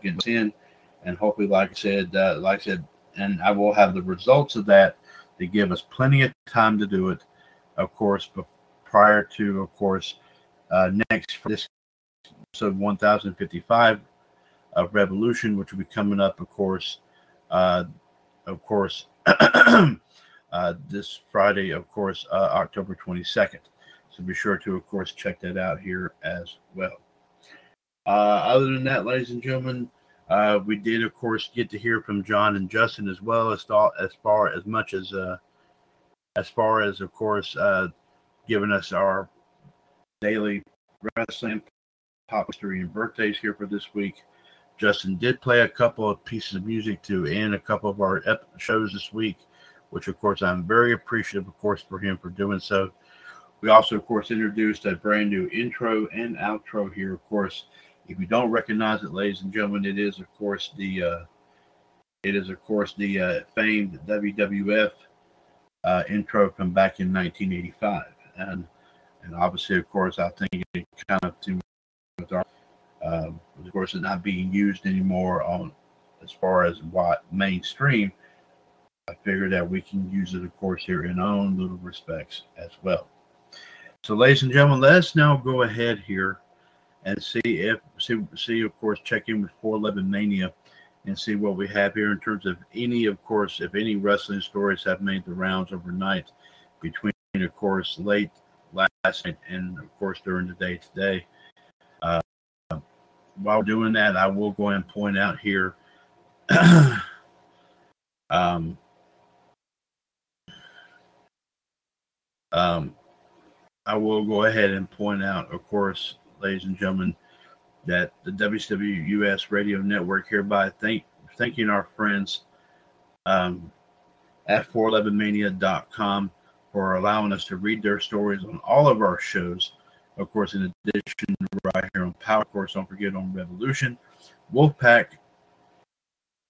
B: getting in, and hopefully, like I said, uh, like I said, and I will have the results of that to give us plenty of time to do it. Of course, but prior to, of course, uh, next for this episode 1055 of Revolution, which will be coming up, of course, uh, of course, <clears throat> uh, this Friday, of course, uh, October 22nd. So be sure to, of course, check that out here as well. Uh, other than that, ladies and gentlemen, uh, we did, of course, get to hear from John and Justin as well as as far as much as as far as, of course, uh, giving us our daily wrestling pop history and birthdays here for this week. Justin did play a couple of pieces of music to end a couple of our shows this week, which of course I'm very appreciative, of course, for him for doing so. We also, of course, introduced a brand new intro and outro here. Of course, if you don't recognize it, ladies and gentlemen, it is, of course, the uh, it is, of course, the uh, famed WWF uh, intro from back in 1985, and and obviously, of course, I think it kind of to um, of course, it not being used anymore on as far as what mainstream. I figure that we can use it, of course, here in our own little respects as well. So, ladies and gentlemen, let's now go ahead here and see if see see of course check in with 411 Mania and see what we have here in terms of any, of course, if any wrestling stories have made the rounds overnight between, of course, late last night and of course during the day today. Uh, while doing that, I will go and point out here. <clears throat> um, um, I will go ahead and point out, of course, ladies and gentlemen, that the WWUS Radio Network hereby thank thanking our friends um, at 411mania.com for allowing us to read their stories on all of our shows. Of course, in addition, right here on Power, course, don't forget on Revolution, Wolfpack,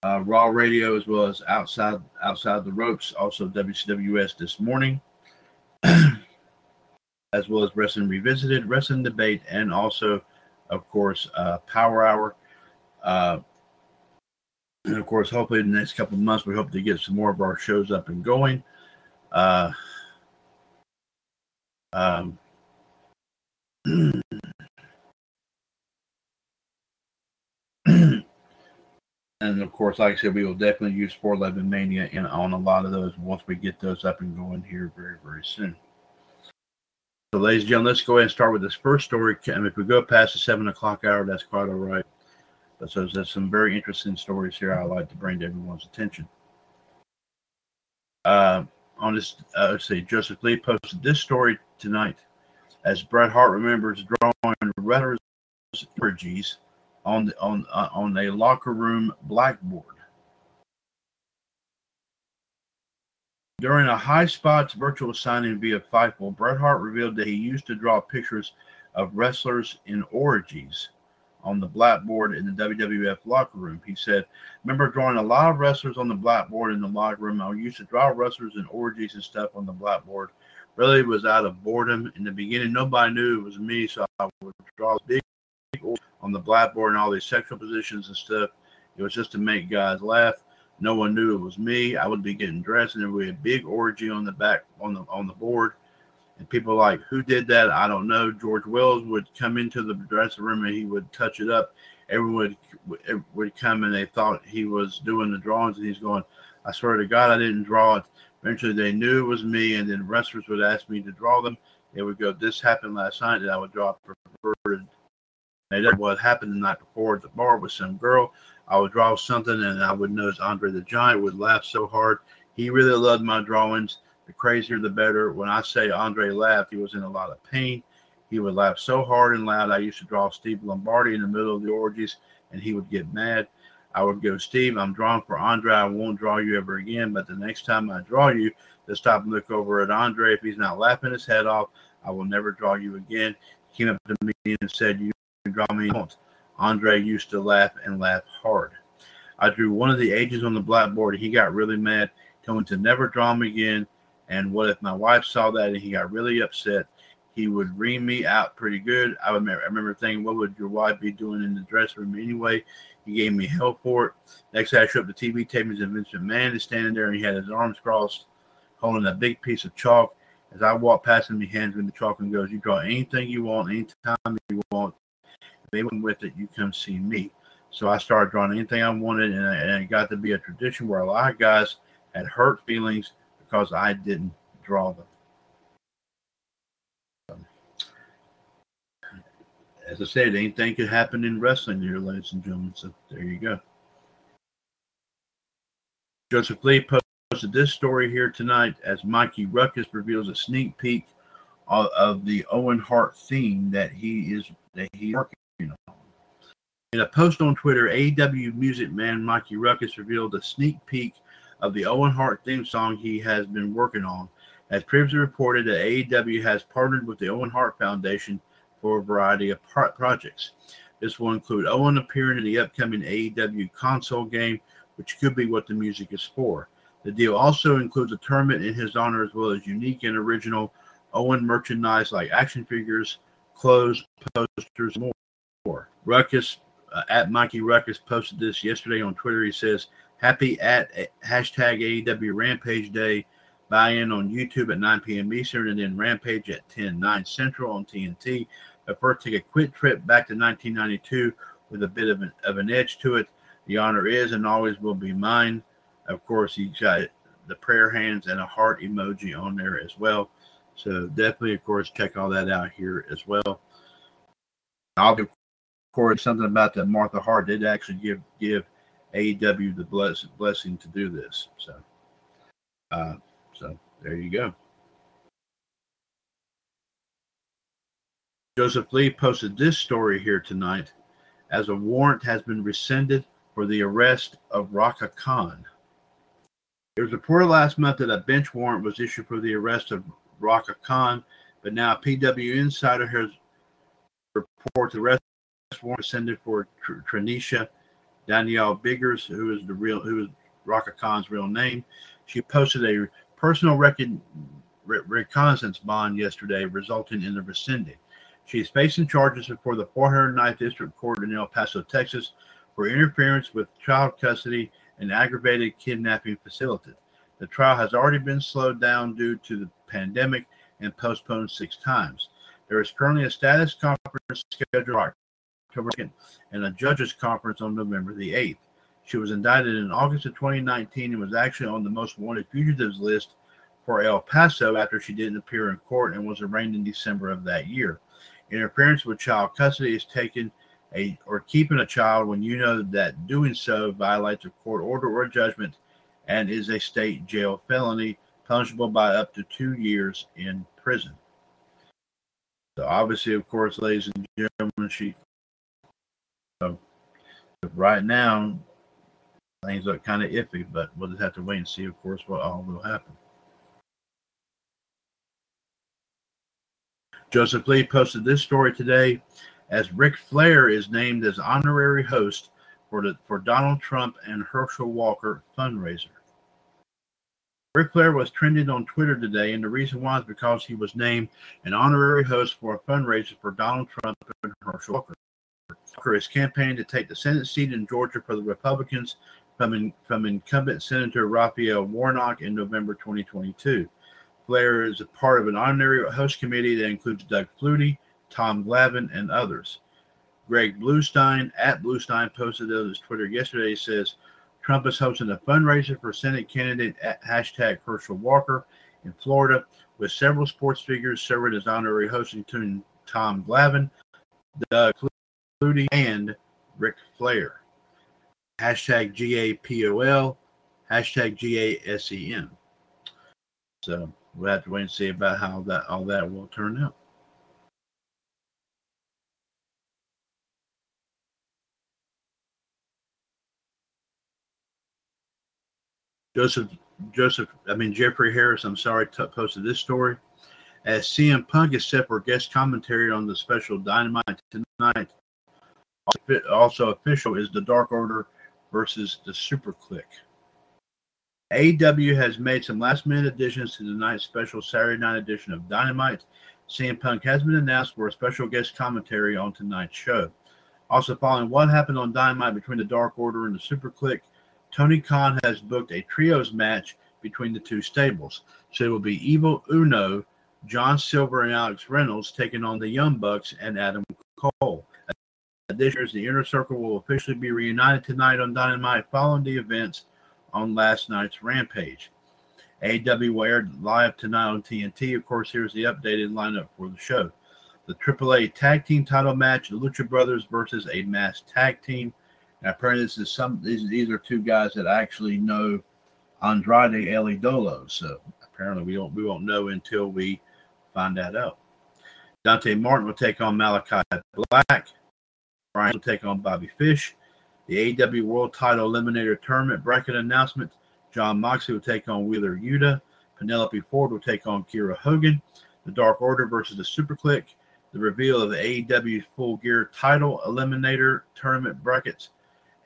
B: uh, Raw Radio, as well as outside outside the ropes, also WCWUS this morning, <clears throat> as well as Wrestling Revisited, Wrestling Debate, and also of course, uh, Power Hour. Uh, and of course, hopefully, in the next couple months, we hope to get some more of our shows up and going. Uh, um, <clears throat> and of course, like I said, we will definitely use 411 Mania in, on a lot of those once we get those up and going here very, very soon. So, ladies and gentlemen, let's go ahead and start with this first story. And if we go past the seven o'clock hour, that's quite all right. But so there's some very interesting stories here I'd like to bring to everyone's attention. Uh, on this, uh, let's see, Joseph Lee posted this story tonight as Bret Hart remembers drawing wrestlers' orgies on the, on uh, on a locker room blackboard. During a High Spots virtual signing via Fightful, Bret Hart revealed that he used to draw pictures of wrestlers in orgies on the blackboard in the WWF locker room. He said, Remember drawing a lot of wrestlers on the blackboard in the locker room. I used to draw wrestlers in orgies and stuff on the blackboard. Really was out of boredom. In the beginning, nobody knew it was me, so I would draw big on the blackboard and all these sexual positions and stuff. It was just to make guys laugh. No one knew it was me. I would be getting dressed, and there would be a big orgy on the back on the on the board. And people like, who did that? I don't know. George Wells would come into the dressing room and he would touch it up. Everyone would, would come and they thought he was doing the drawings, and he's going, I swear to God, I didn't draw it. Eventually, they knew it was me, and then wrestlers would ask me to draw them. They would go, "This happened last night," and I would draw a perverted. They did what happened the night before at the bar with some girl. I would draw something and I would notice Andre the Giant would laugh so hard. He really loved my drawings. The crazier, the better. When I say Andre laughed, he was in a lot of pain. He would laugh so hard and loud. I used to draw Steve Lombardi in the middle of the orgies and he would get mad. I would go, Steve, I'm drawing for Andre. I won't draw you ever again. But the next time I draw you, just stop and look over at Andre. If he's not laughing his head off, I will never draw you again. He came up to me and said, You can draw me. once. Andre used to laugh and laugh hard. I drew one of the ages on the blackboard he got really mad, told me to never draw him again. And what if my wife saw that and he got really upset? He would ream me out pretty good. I remember, I remember thinking, what would your wife be doing in the dressing room anyway? He gave me hell for it. Next I showed up the TV tapings and Vince McMahon is standing there and he had his arms crossed, holding a big piece of chalk. As I walk past him, he hands me the chalk and goes, You draw anything you want, anytime you want. If anyone with it, you come see me. So I started drawing anything I wanted, and, I, and it got to be a tradition where a lot of guys had hurt feelings because I didn't draw them. As I said, anything could happen in wrestling here, ladies and gentlemen. So there you go. Joseph Lee posted this story here tonight as Mikey Rukus reveals a sneak peek of, of the Owen Hart theme that he is that he's working on. In a post on Twitter, AEW Music Man Mikey Rukus revealed a sneak peek of the Owen Hart theme song he has been working on. As previously reported, that AEW has partnered with the Owen Hart Foundation for a variety of pro- projects. This will include Owen appearing in the upcoming AEW console game, which could be what the music is for. The deal also includes a tournament in his honor, as well as unique and original Owen merchandise like action figures, clothes, posters, and more. Rukus uh, at Mikey Rukus posted this yesterday on Twitter. He says, "Happy at hashtag AEW Rampage Day." Buy in on YouTube at 9 p.m. Eastern and then Rampage at 10 9 Central on TNT. But first, take a quick trip back to 1992 with a bit of an, of an edge to it. The honor is and always will be mine. Of course, he's got the prayer hands and a heart emoji on there as well. So definitely, of course, check all that out here as well. I'll of course, something about that Martha Hart did actually give give AEW the bless, blessing to do this. So, uh, so there you go. Joseph Lee posted this story here tonight as a warrant has been rescinded for the arrest of Rhaka Khan. It was reported last month that a bench warrant was issued for the arrest of Rhaka Khan, but now a PW insider has reported the arrest warrant rescinded for Tr- Tranisha Danielle Biggers, who is the real who is Rhaka Khan's real name. She posted a personal re- reconnaissance bond yesterday, resulting in the rescinding. She is facing charges before the 409th District Court in El Paso, Texas, for interference with child custody and aggravated kidnapping facility. The trial has already been slowed down due to the pandemic and postponed six times. There is currently a status conference scheduled October 2nd and a judges conference on November the 8th. She was indicted in August of 2019 and was actually on the most wanted fugitives list for El Paso after she didn't appear in court and was arraigned in December of that year. Interference with child custody is taken a or keeping a child when you know that doing so violates a court order or judgment and is a state jail felony punishable by up to two years in prison. So obviously, of course, ladies and gentlemen, she right now things look kind of iffy, but we'll just have to wait and see, of course, what all will happen. Joseph Lee posted this story today as Ric Flair is named as honorary host for the for Donald Trump and Herschel Walker fundraiser. Ric Flair was trending on Twitter today, and the reason why is because he was named an honorary host for a fundraiser for Donald Trump and Herschel Walker. Walker is campaigning to take the Senate seat in Georgia for the Republicans from, in, from incumbent Senator Raphael Warnock in November 2022. Flair is a part of an honorary host committee that includes Doug Flutie, Tom Glavine, and others. Greg Bluestein at Bluestein posted on his Twitter yesterday says Trump is hosting a fundraiser for Senate candidate at hashtag Herschel Walker in Florida, with several sports figures serving as honorary hosts, including Tom Glavine, Doug Flutie, and Ric Flair. Hashtag GAPOL, hashtag GASEM. So we'll have to wait and see about how that all that will turn out. Joseph, Joseph, I mean Jeffrey Harris. I'm sorry, t- posted this story. As CM Punk is set for guest commentary on the special Dynamite tonight, Also official is the Dark Order versus the SuperKliq. AEW has made some last minute additions to the night special Saturday night edition of Dynamite. CM Punk has been announced for a special guest commentary on tonight's show. Also, following what happened on Dynamite between the Dark Order and the SuperKliq, Tony Khan has booked a trios match between the two stables. So it will be Evil Uno, John Silver, and Alex Reynolds taking on the Young Bucks and Adam Cole. Additionally, the Inner Circle will officially be reunited tonight on Dynamite following the events on last night's Rampage. AEW aired live tonight on TNT. Of course, here's the updated lineup for the show. The AAA Tag Team Title match: the Lucha Brothers versus a masked tag team. Now, apparently, this is some. These, these are two guys that actually know Andrade El Idolo. So apparently, we don't we won't know until we find that out. Dante Martin will take on Malakai Black. Bryan will take on Bobby Fish. The AEW World Title Eliminator Tournament bracket announcement. Jon Moxley will take on Wheeler Yuta. Penelope Ford will take on Kiera Hogan. The Dark Order versus the SuperKliq. The reveal of the AEW Full Gear Title Eliminator Tournament brackets.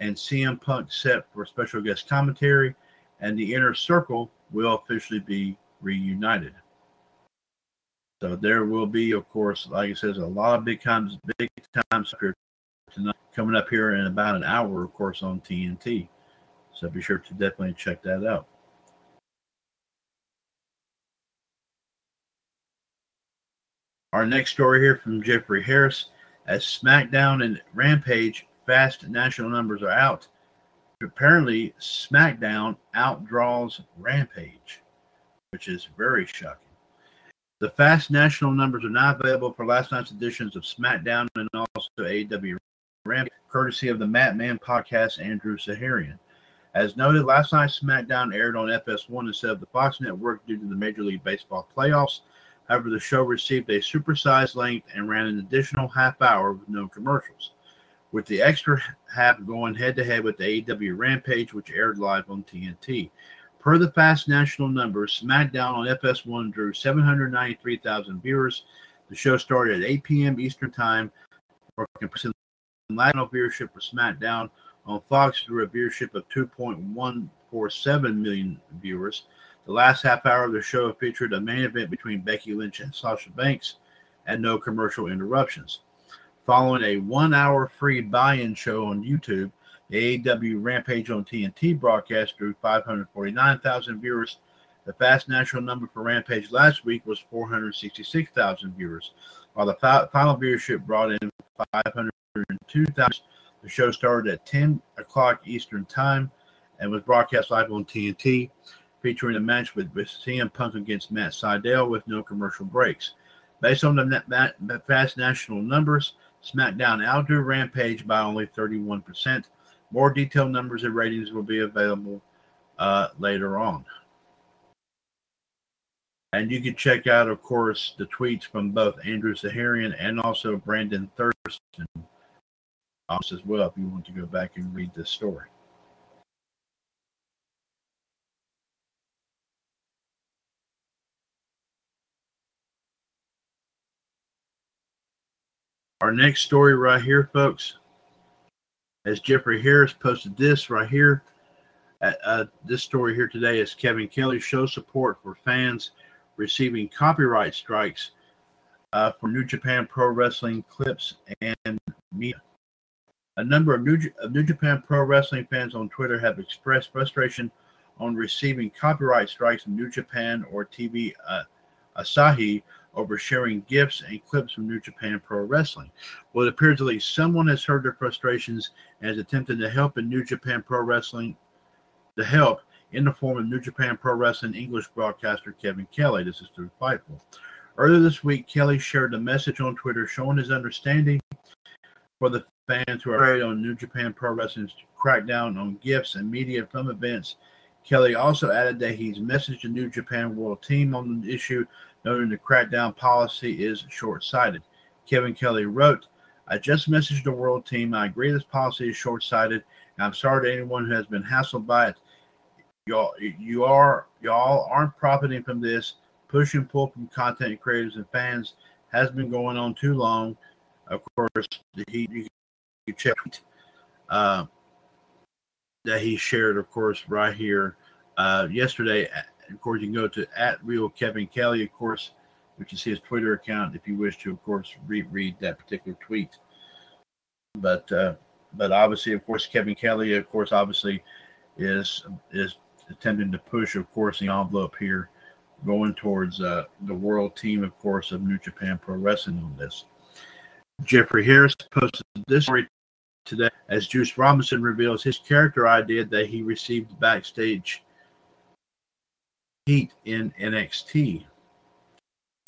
B: And CM Punk set for special guest commentary. And the Inner Circle will officially be reunited. So there will be, of course, like I says, a lot of big times, big times tonight coming up here in about an hour, of course, on TNT. So be sure to definitely check that out. Our next story here from Jeffrey Harris. As SmackDown and Rampage fast national numbers are out, apparently SmackDown outdraws Rampage, which is very shocking. The fast national numbers are now available for last night's editions of SmackDown and also AEW Rampage, courtesy of the Mat Man podcast, Andrew Saharian. As noted, last night's SmackDown aired on FS1 instead of the Fox network due to the Major League Baseball playoffs. However, the show received a supersized length and ran an additional half hour with no commercials, with the extra half going head to head with the AEW Rampage, which aired live on TNT. Per the fast national numbers, SmackDown on FS1 drew 793,000 viewers. The show started at 8 p.m. Eastern Time, for national viewership for SmackDown on Fox drew a viewership of 2.147 million viewers. The last half hour of the show featured a main event between Becky Lynch and Sasha Banks and no commercial interruptions. Following a one hour free buy in show on YouTube, the AEW Rampage on TNT broadcast drew 549,000 viewers. The fast national number for Rampage last week was 466,000 viewers, while the final viewership brought in 502,000 the show started at 10 o'clock Eastern Time and was broadcast live on TNT, featuring a match with, with CM Punk against Matt Sydal with no commercial breaks. Based on the fast national numbers, SmackDown outdrew Rampage by only 31%. More detailed numbers and ratings will be available uh, later on. And you can check out, of course, the tweets from both Andrew Zaharian and also Brandon Thurston as well if you want to go back and read this story. Our next story right here, folks, as Jeffrey Harris posted this right here. Uh, uh, this story here today is Kevin Kelly shows support for fans receiving copyright strikes uh, for New Japan Pro Wrestling clips and media. A number of New, of New Japan Pro Wrestling fans on Twitter have expressed frustration on receiving copyright strikes from New Japan or TV uh, Asahi over sharing gifts and clips from New Japan Pro Wrestling. Well, it appears at least someone has heard their frustrations and has attempted to help in New Japan Pro Wrestling, the help in the form of New Japan Pro Wrestling English broadcaster Kevin Kelly. This is through Fightful. Earlier this week, Kelly shared a message on Twitter showing his understanding for the fans who are afraid on New Japan Pro Wrestling's crackdown on gifts and media from events. Kelly also added that he's messaged the New Japan World Team on the issue, noting the crackdown policy is short sighted. Kevin Kelly wrote, I just messaged the World Team. I agree this policy is short sighted, and I'm sorry to anyone who has been hassled by it. Y'all, you are y'all aren't profiting from this. Push and pull from content creators and fans has been going on too long. Of course, he, you check uh, that he shared, of course, right here uh, yesterday. Of course, you can go to at real Kevin Kelly, of course, which is his Twitter account, if you wish to, of course, read read that particular tweet. But uh, but obviously, of course, Kevin Kelly, of course, obviously is is attempting to push, of course, the envelope here, going towards uh, the world team, of course, of New Japan Pro Wrestling on this. Jeffrey Harris posted this story today as Juice Robinson reveals his character idea that he received backstage heat in NXT.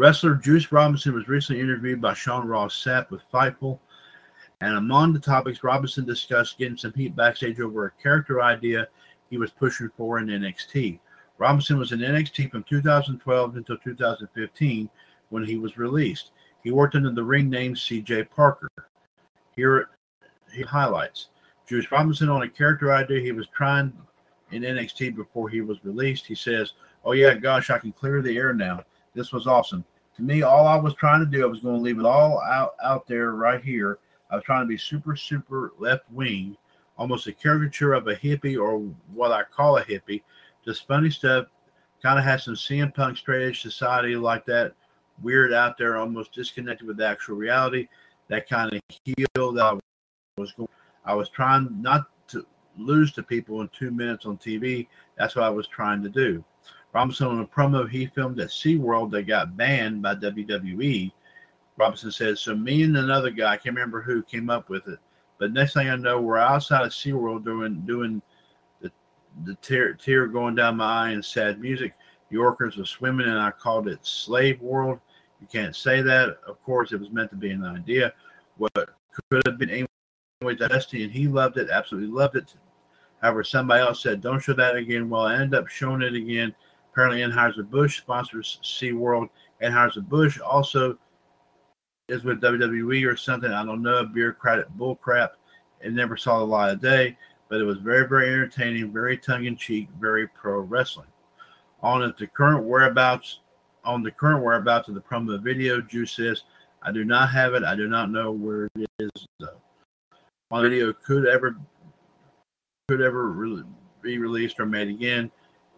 B: Wrestler Juice Robinson was recently interviewed by Sean Ross Sapp with Fightful, and among the topics Robinson discussed getting some heat backstage over a character idea he was pushing for in NXT. Robinson was in NXT from 2012 until 2015 when he was released. He worked under the ring name CJ Parker. Here he highlights Juice Robinson on a character idea he was trying in NXT before he was released. He says, Oh, yeah, gosh, I can clear the air now. This was awesome. To me, all I was trying to do, I was going to leave it all out, out there right here. I was trying to be super, super left wing, almost a caricature of a hippie or what I call a hippie. Just funny stuff. Kind of has some CM Punk straight edge society like that weird out there, almost disconnected with actual reality. That kind of heel that I was going. I was trying not to lose to people in two minutes on TV. That's what I was trying to do. Robinson on a promo he filmed at SeaWorld that got banned by WWE. Robinson says, So me and another guy, I can't remember who came up with it. But next thing I know, we're outside of SeaWorld doing doing the the tear tear going down my eye and sad music. Orcas were swimming, and I called it Slave World. You can't say that. Of course, it was meant to be an idea. What could have been anyway Dusty, and he loved it, absolutely loved it. However, somebody else said, "Don't show that again." Well, I ended up showing it again. Apparently, Anheuser Busch sponsors SeaWorld. Anheuser Busch also is with WWE or something. I don't know. Bureaucratic bullcrap. It never saw the light of day, but it was very, very entertaining, very tongue in cheek, very pro wrestling. On the current whereabouts, on the current whereabouts of the promo video, Juice says, "I do not have it. I do not know where it is though." The video could ever could ever re- be released or made again.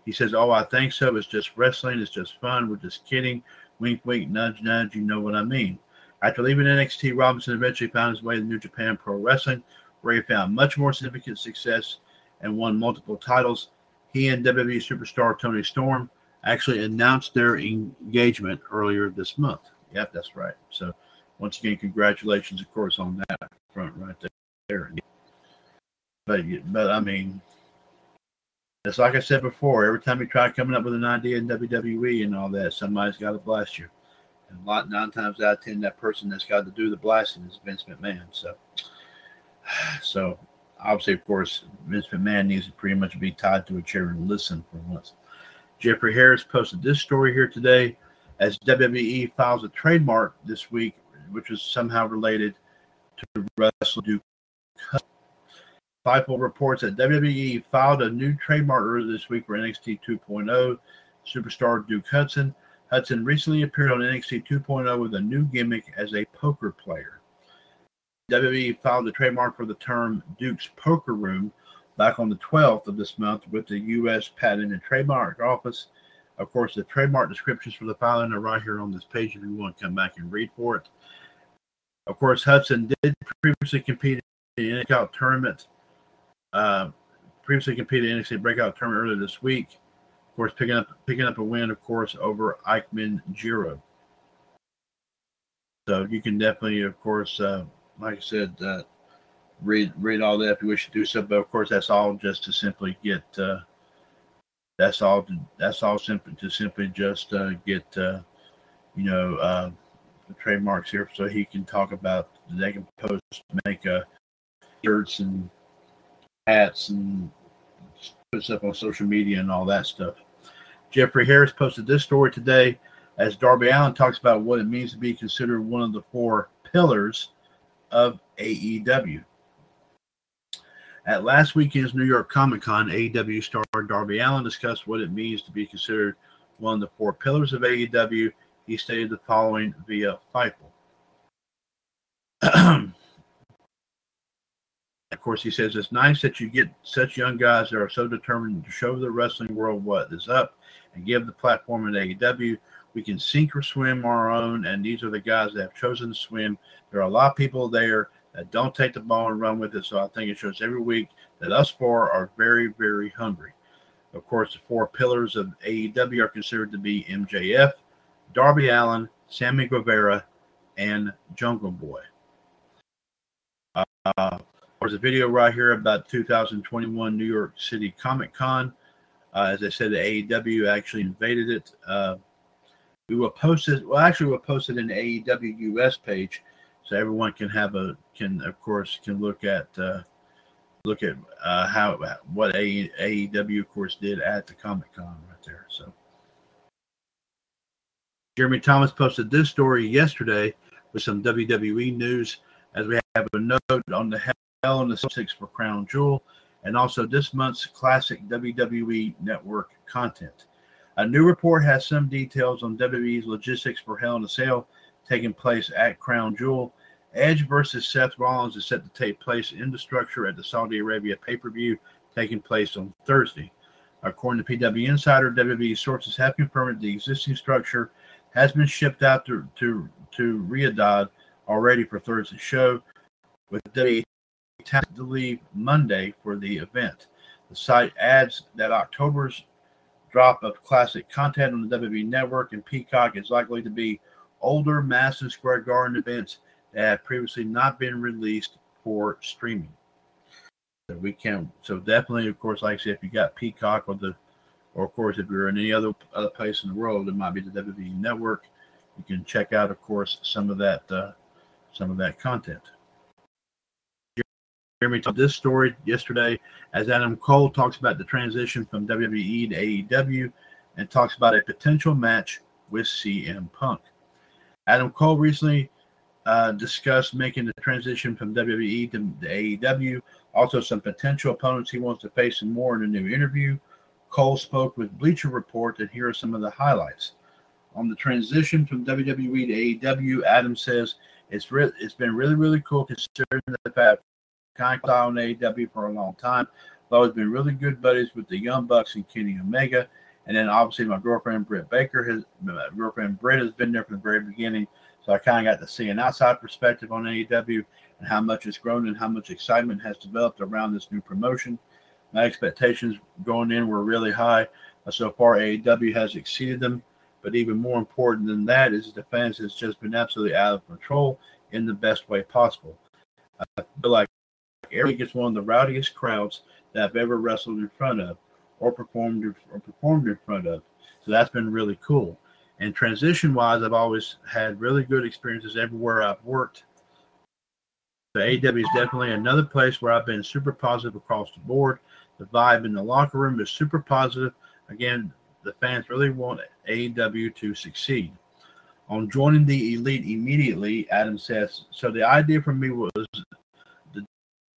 B: He says, "Oh, I think so. It's just wrestling. It's just fun. We're just kidding. Wink, wink, nudge, nudge. You know what I mean." After leaving NXT, Robinson eventually found his way to New Japan Pro Wrestling, where he found much more significant success and won multiple titles. He and WWE superstar Toni Storm actually announced their engagement earlier this month. Yep, that's right. So, once again, congratulations, of course, on that front right there. But, but I mean, it's like I said before. Every time you try coming up with an idea in WWE and all that, somebody's got to blast you. And a lot nine times out of ten, that person that's got to do the blasting is Vince McMahon. So, <sighs> so obviously, of course, Vince McMahon needs to pretty much be tied to a chair and listen for once. Jeffrey Harris posted this story here today as WWE files a trademark this week, which is somehow related to Wrestle Duke. Fightful reports that WWE filed a new trademark earlier this week for NXT 2.0 superstar Duke Hudson. Hudson recently appeared on NXT 2.0 with a new gimmick as a poker player. WWE filed a trademark for the term Duke's Poker Room back on the 12th of this month with the U.S. Patent and Trademark Office. Of course, the trademark descriptions for the filing are right here on this page if you want to come back and read for it. Of course, Hudson did previously compete in the NXT tournament. Uh, previously competed in the NXT Breakout tournament earlier this week. Of course, picking up picking up a win, of course, over Ikemen Jiro. So you can definitely, of course, uh, like I said, uh, read read all that if you wish to do so. But of course, that's all just to simply get. Uh, that's all. To, that's all simply to simply just uh, get, uh, you know, uh, trademarks here, so he can talk about. They can post, make uh, shirts and hats and put stuff on social media and all that stuff. Jeffrey Harris posted this story today as Darby Allin talks about what it means to be considered one of the four pillars of AEW. At last weekend's New York Comic Con, AEW star Darby Allin discussed what it means to be considered one of the four pillars of AEW. He stated the following via Fightful. <clears throat> Of course, he says it's nice that you get such young guys that are so determined to show the wrestling world what is up and give the platform at AEW. We can sink or swim our own, and these are the guys that have chosen to swim. There are a lot of people there that don't take the ball and run with it. So I think it shows every week that us four are very, very hungry. Of course, the four pillars of AEW are considered to be MJF, Darby Allin, Sammy Guevara, and Jungle Boy. Uh, there's a video right here about 2021 New York City Comic Con. Uh, as I said, the AEW actually invaded it. Uh, we will post it. Well, actually, we'll post it in the AEW US page, so everyone can have a can of course can look at uh, look at uh, how what AEW of course did at the Comic Con right there. So Jeremy Thomas posted this story yesterday with some WWE news as we have a note on the Hell in a Cell for Crown Jewel and also this month's classic WWE Network content. A new report has some details on WWE's logistics for Hell in a Cell taking place at Crown Jewel Edge versus Seth Rollins is set to take place in the structure at the Saudi Arabia pay per view taking place on Thursday. According to PW Insider, WWE sources have confirmed the existing structure has been shipped out to, to, to Riyadh already for Thursday's show, with WWE tasked to leave Monday for the event. The site adds that October's drop of classic content on the WWE network and Peacock is likely to be older Madison Square Garden events that had previously not been released for streaming. So we can so definitely, of course, like I said, if you got Peacock or the or of course if you're in any other other place in the world, it might be the WWE network. You can check out, of course, some of that uh, some of that content. Jeremy told this story yesterday as Adam Cole talks about the transition from WWE to AEW and talks about a potential match with CM Punk. Adam Cole recently uh, discussed making the transition from WWE to, to AEW. Also, some potential opponents he wants to face and more in a new interview. Cole spoke with Bleacher Report, and here are some of the highlights. On the transition from WWE to AEW, Adam says it's re- it's been really really cool considering the fact of on AEW for a long time. I've always been really good buddies with the Young Bucks and Kenny Omega, and then obviously my girlfriend Britt Baker has my girlfriend Britt has been there from the very beginning. So I kind of got to see an outside perspective on AEW and how much it's grown and how much excitement has developed around this new promotion. My expectations going in were really high. So far, AEW has exceeded them. But even more important than that is the fans has just been absolutely out of control in the best way possible. I feel like Eric is one of the rowdiest crowds that I've ever wrestled in front of or performed or performed in front of. So that's been really cool. And transition wise, I've always had really good experiences everywhere I've worked. The AEW is definitely another place where I've been super positive across the board. The vibe in the locker room is super positive. Again, the fans really want AEW to succeed. On joining the elite immediately, Adam says, so the idea for me was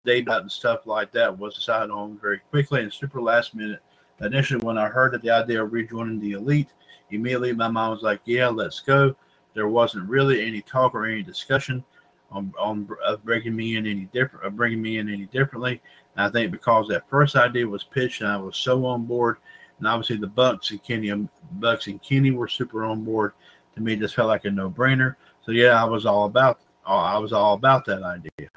B: date and stuff like that was decided on very quickly and super last minute. Initially, when I heard that the idea of rejoining the elite, Immediately, my mom was like, "Yeah, let's go." There wasn't really any talk or any discussion on on of bringing me in any different, of bringing me in any differently. And I think because that first idea was pitched, and I was so on board, and obviously the Bucks and Kenny, um, Bucks and Kenny were super on board. To me, this felt like a no brainer. So yeah, I was all about, I was all about that idea.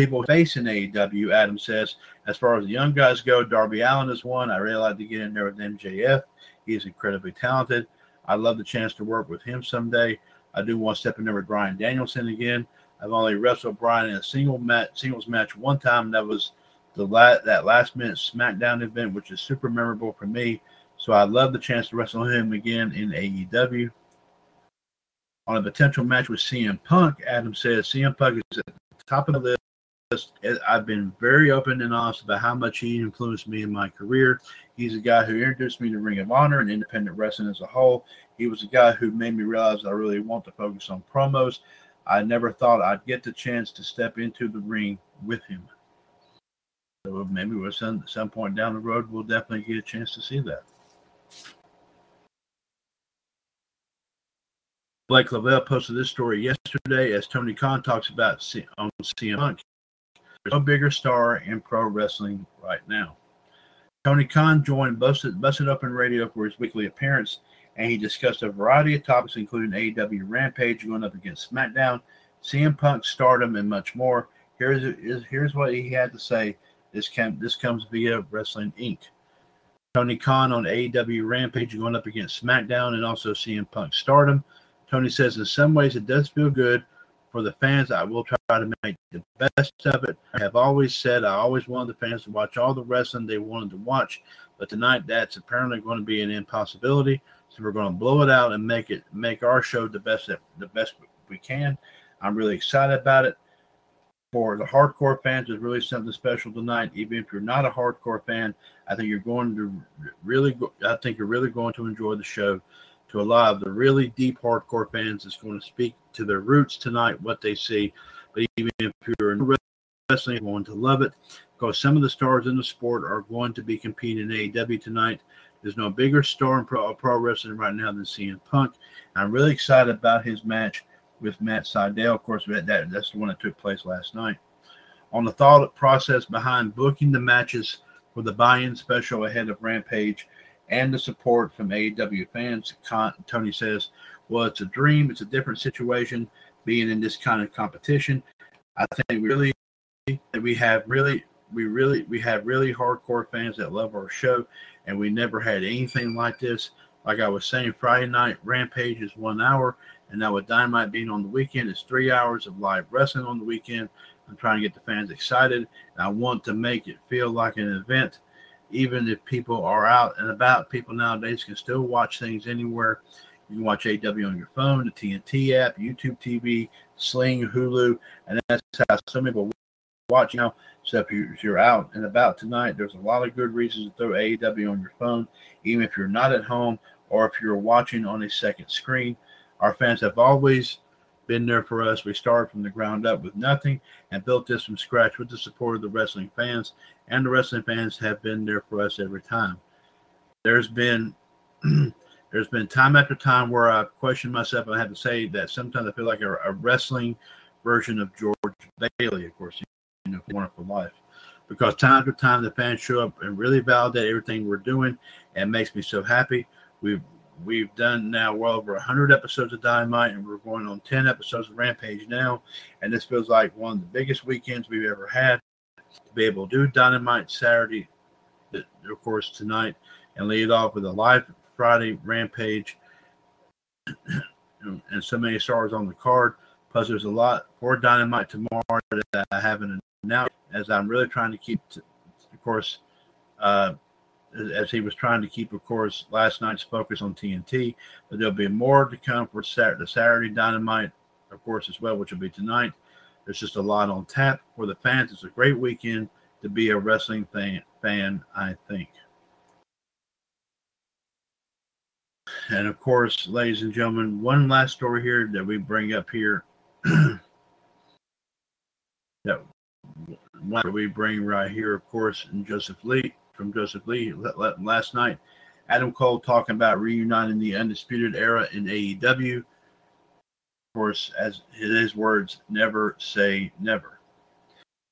B: People facing AEW, Adam says, as far as the young guys go, Darby Allin is one. I really like to get in there with MJF. He's incredibly talented. I'd love the chance to work with him someday. I do want to step in there with Bryan Danielson again. I've only wrestled Bryan in a single match, singles match one time. That was the la- that last minute SmackDown event, which is super memorable for me. So I'd love the chance to wrestle him again in AEW. On a potential match with CM Punk, Adam says CM Punk is at the top of the list I've been very open and honest about how much he influenced me in my career. He's a guy who introduced me to Ring of Honor and independent wrestling as a whole. He was a guy who made me realize I really want to focus on promos. I never thought I'd get the chance to step into the ring with him. So maybe we'll some, some point down the road, we'll definitely get a chance to see that. Blake Lovell posted this story yesterday as Tony Khan talks about C- on CM Punk. There's no bigger star in pro wrestling right now. Tony Khan joined Busted, Busted Open Radio for his weekly appearance, and he discussed a variety of topics, including AEW Rampage going up against SmackDown, CM Punk stardom, and much more. Here's here's what he had to say. This can this comes via Wrestling Inc. Tony Khan on AEW Rampage going up against SmackDown and also CM Punk stardom. Tony says in some ways it does feel good for the fans. I will try to make the best of it. I have always said I always wanted the fans to watch all the wrestling they wanted to watch, but tonight that's apparently going to be an impossibility. So we're going to blow it out and make it make our show the best that the best we can. I'm really excited about it. For the hardcore fans, it's really something special tonight. Even if you're not a hardcore fan, I think you're going to really. I think you're really going to enjoy the show to a lot of the really deep hardcore fans it's going to speak to their roots tonight, what they see. But even if you're in wrestling, you're going to love it because some of the stars in the sport are going to be competing in AEW tonight. There's no bigger star in pro, uh, pro wrestling right now than CM Punk. And I'm really excited about his match with Matt Sydal. Of course, that, that's the one that took place last night. On the thought process behind booking the matches for the buy-in special ahead of Rampage, and the support from AEW fans. Tony says, well, it's a dream. It's a different situation being in this kind of competition. I think we really, we have really, we really, we have really hardcore fans that love our show, and we never had anything like this. Like I was saying, Friday night Rampage is one hour, and now with Dynamite being on the weekend, it's three hours of live wrestling on the weekend. I'm trying to get the fans excited. I want to make it feel like an event even if people are out and about, people nowadays can still watch things anywhere. You can watch AW on your phone, the TNT app, YouTube TV, Sling, Hulu, and that's how some people watch now. So if, you, if you're out and about tonight, there's a lot of good reasons to throw AEW on your phone, even if you're not at home or if you're watching on a second screen. Our fans have always been there for us. We started from the ground up with nothing and built this from scratch with the support of the wrestling fans, and the wrestling fans have been there for us every time. There's been <clears throat> there's been time after time where I've questioned myself. I have to say that sometimes I feel like a, a wrestling version of George Bailey, of course, you know, Wonderful Life. Because time after time the fans show up and really validate everything we're doing and makes me so happy. We've we've done now well over 100 episodes of Dynamite, and we're going on 10 episodes of Rampage now. And this feels like one of the biggest weekends we've ever had to be able to do Dynamite Saturday, of course, tonight, and lead off with a live Friday Rampage. <clears throat> and so many stars on the card. Plus, there's a lot for Dynamite tomorrow that I haven't announced, as I'm really trying to keep, to, of course, uh, as he was trying to keep, of course, last night's focus on TNT. But there'll be more to come for Saturday, Saturday Dynamite, of course, as well, which will be tonight. There's just a lot on tap for the fans. It's a great weekend to be a wrestling fan, fan I think. And of course, ladies and gentlemen, one last story here that we bring up here <clears throat> that we bring right here, of course, in Joseph Lee from Joseph Lee last night. Adam Cole talking about reuniting the Undisputed Era in AEW. Of course, as his words, never say never.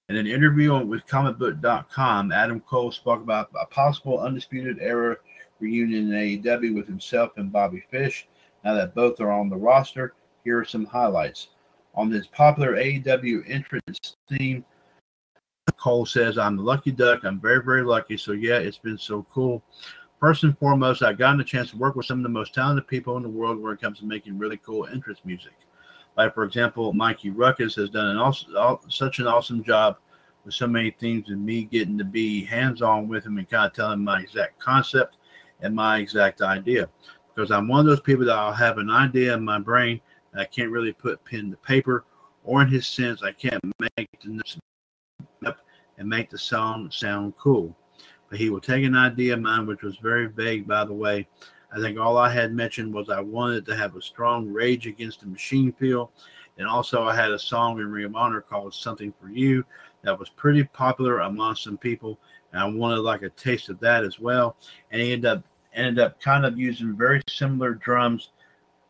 B: In an interview with comicbook.com, Adam Cole spoke about a possible Undisputed Era reunion in AEW with himself and Bobby Fish. Now that both are on the roster, here are some highlights. On this popular AEW entrance theme, Cole says, I'm the lucky duck. I'm very, very lucky. So, yeah, it's been so cool. First and foremost, I've gotten a chance to work with some of the most talented people in the world when it comes to making really cool interest music. Like, for example, Mikey Rukus has done an awesome, such an awesome job with so many themes and me getting to be hands on with him and kind of telling my exact concept and my exact idea. Because I'm one of those people that I'll have an idea in my brain and I can't really put pen to paper, or in his sense, I can't make the and make the song sound cool. But he will take an idea of mine, which was very vague, by the way. I think all I had mentioned was I wanted to have a strong rage against the machine feel. And also, I had a song in Ring of Honor called Something for You that was pretty popular among some people. And I wanted like a taste of that as well. And he ended up ended up kind of using very similar drums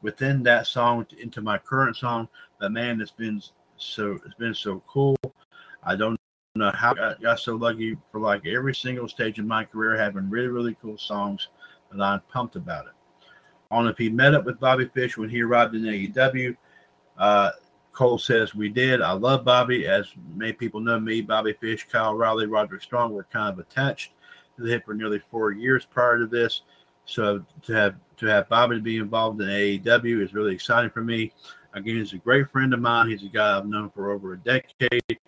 B: within that song into my current song. But man, it's been so it's been so cool. I don't know how I got so lucky for like every single stage of my career having really, really cool songs and I'm pumped about it. On if he met up with Bobby Fish when he arrived in AEW, uh, Cole says we did. I love Bobby. As many people know me, Bobby Fish, Kyle O'Reilly, Roderick Strong were kind of attached to the hip for nearly four years prior to this. So to have to have Bobby to be involved in AEW is really exciting for me. Again, he's a great friend of mine. He's a guy I've known for over a decade,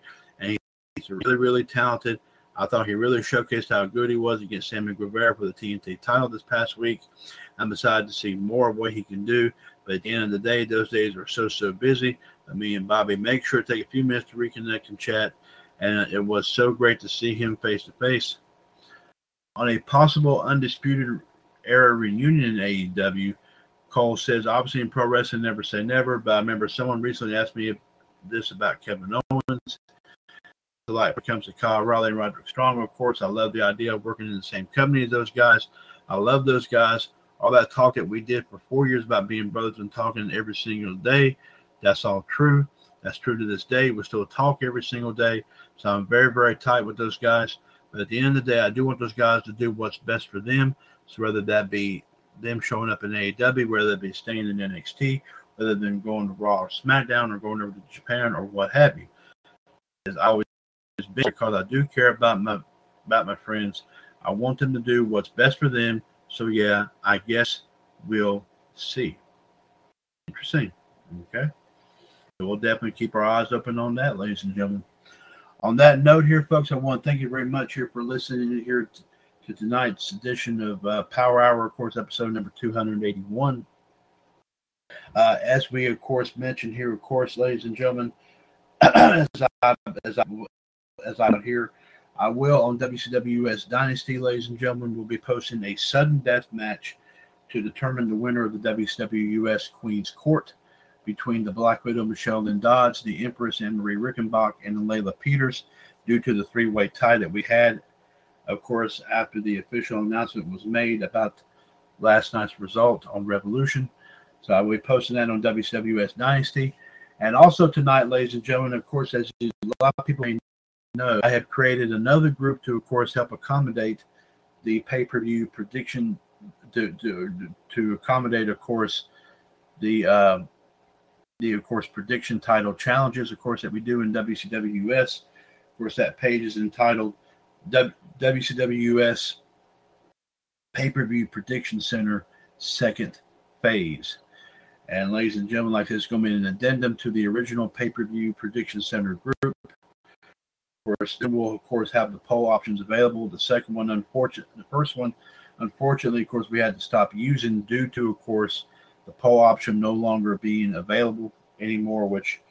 B: he's really, really talented. I thought he really showcased how good he was against Sammy Guevara for the TNT title this past week. I'm excited to see more of what he can do. But at the end of the day, those days are so, so busy. Me and Bobby make sure to take a few minutes to reconnect and chat. And it was so great to see him face to face. On a possible undisputed era reunion in AEW, Cole says, obviously in pro wrestling, never say never. But I remember someone recently asked me this about Kevin Owens. Light becomes to Kyle O'Reilly and Roderick Strong. Of course, I love the idea of working in the same company as those guys. I love those guys. All that talk that we did for four years about being brothers and talking every single day, that's all true. That's true to this day. We still talk every single day. So I'm very, very tight with those guys. But at the end of the day, I do want those guys to do what's best for them. So whether that be them showing up in AEW, whether it be staying in NXT, whether than going to Raw or SmackDown or going over to Japan or what have you. As I always because I do care about my about my friends. I want them to do what's best for them. So yeah, I guess we'll see. Interesting. Okay. We'll definitely keep our eyes open on that, ladies and gentlemen. On that note, here, folks, I want to thank you very much here for listening here to, to tonight's edition of uh, Power Hour, of course, episode number 281. Uh, as we, of course, mentioned here, of course, ladies and gentlemen, <clears throat> as I, as I as I hear, I will on WCWS Dynasty, ladies and gentlemen, will be posting a sudden death match to determine the winner of the WCWS Queen's Court between the Black Widow Michelle Lynn Dodds, the Empress Anne Marie Rickenbach, and Layla Peters due to the three way tie that we had. Of course, after the official announcement was made about last night's result on Revolution. So I will be posting that on WCWS Dynasty. And also tonight, ladies and gentlemen, of course, as a lot of people may know, I have created another group to, of course, help accommodate the pay per view prediction to, to, to accommodate, of course, the uh, the of course prediction title challenges, of course, that we do in WCWS. Of course, that page is entitled w- WCWS Pay Per View Prediction Center Second Phase. And ladies and gentlemen, like this is going to be an addendum to the original Pay Per View Prediction Center group. Course, then we'll of course have the poll options available. The second one, unfortunately, the first one, unfortunately, of course, we had to stop using due to, of course, the poll option no longer being available anymore, which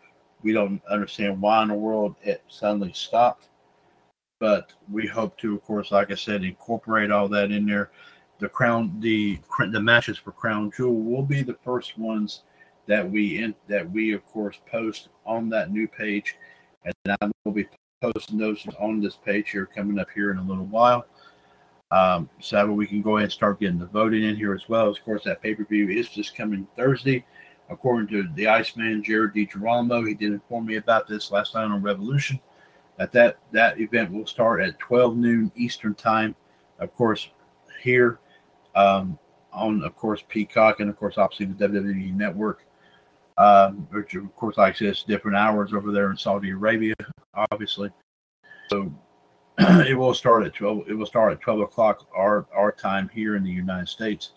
B: we don't understand why in the world it suddenly stopped. But we hope to, of course, like I said, incorporate all that in there. The crown, the the matches for Crown Jewel will be the first ones that we in, that we of course post on that new page, and I will be posting those on this page here coming up here in a little while. Um, so we can go ahead and start getting the voting in here as well. Of course, that pay per view is just coming Thursday, according to the Iceman Jared DiGirolamo. He did inform me about this last night on Revolution. That that that event will start at 12 noon Eastern time. Of course, here um, on of course Peacock and of course obviously the WWE Network. Um, which of course, like I said, it's different hours over there in Saudi Arabia, obviously. So <clears throat> it will start at 12 it will start at 12 o'clock our our time here in the united states.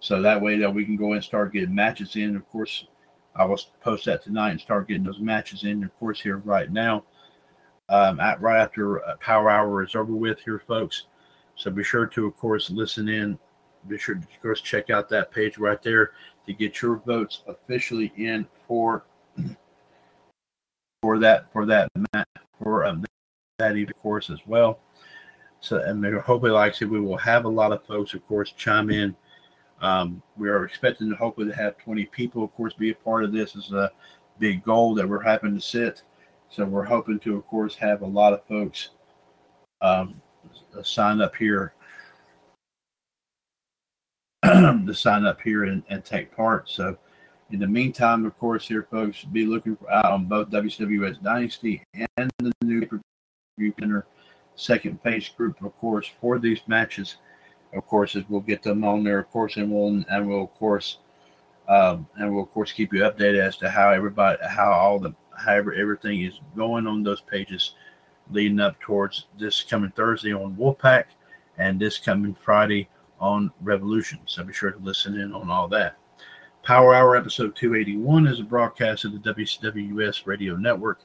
B: So that way that we can go and start getting matches in. Of course i will post that tonight and start getting those matches in of course here right now. Um, at right after uh, power hour is over with here folks. So be sure to of course listen in. Be sure to of course check out that page right there to get your votes officially in for for that for that for um, that even course as well. So, and hopefully, like I said, we will have a lot of folks, of course, chime in. Um, we are expecting to hopefully to have 20 people, of course, be a part of this. is a big goal that we're having to set. So we're hoping to, of course, have a lot of folks um, sign up here <clears throat> to sign up here and, and take part. So in the meantime, of course, here folks be looking for, out on both WCWS Dynasty and the new pay-per-view second place group, of course, for these matches. Of course, we'll get them on there, of course, and we'll and we'll of course um, and we'll of course keep you updated as to how everybody how all the however everything is going on those pages leading up towards this coming Thursday on Wolfpack and this coming Friday on Revolution. So be sure to listen in on all that. Power Hour episode 281 is a broadcast of the WCWS radio network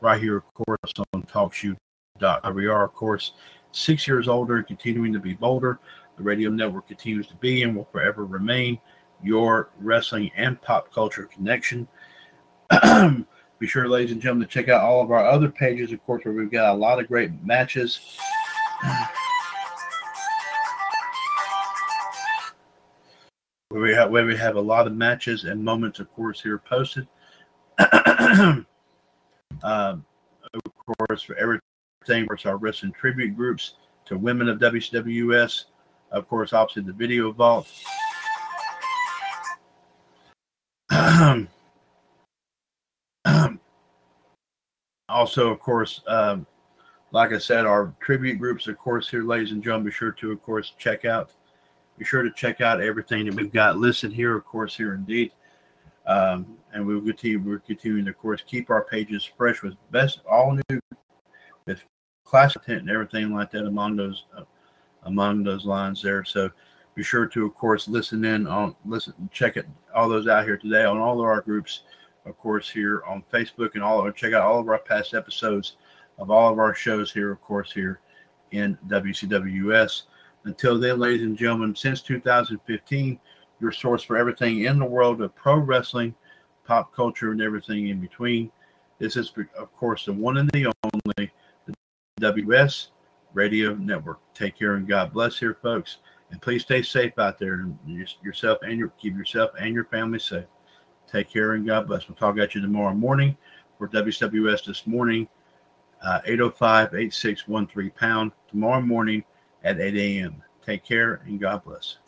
B: right here, of course, on TalkShoe.com. We are, of course, six years older and continuing to be bolder. The radio network continues to be and will forever remain your wrestling and pop culture connection. <clears throat> be sure, ladies and gentlemen, to check out all of our other pages, of course, where we've got a lot of great matches. <clears throat> Where we have where we have a lot of matches and moments, of course, here posted. <clears throat> um, of course, for everything, for our wrestling tribute groups to women of WCWS, of course, obviously the video vault. <clears throat> also, of course, um, like I said, our tribute groups, of course, here, ladies and gentlemen, be sure to, of course, check out. Be sure to check out everything that we've got listed here, of course, here indeed. Um, and we'll continue, we're continuing of course, keep our pages fresh with best, all new, with class content and everything like that among those, uh, among those lines there. So be sure to, of course, listen in on, listen, check it, all those out here today on all of our groups, of course, here on Facebook and all, check out all of our past episodes of all of our shows here, of course, here in WCWS. Until then, ladies and gentlemen, since 2015, your source for everything in the world of pro wrestling, pop culture, and everything in between. This is, of course, the one and the only the WS Radio Network. Take care and God bless here, folks. And please stay safe out there and yourself and your keep yourself and your family safe. Take care and God bless. We'll talk at you tomorrow morning for WWS this morning, uh, 805 8613 pound tomorrow morning at 8 a.m. Take care and God bless.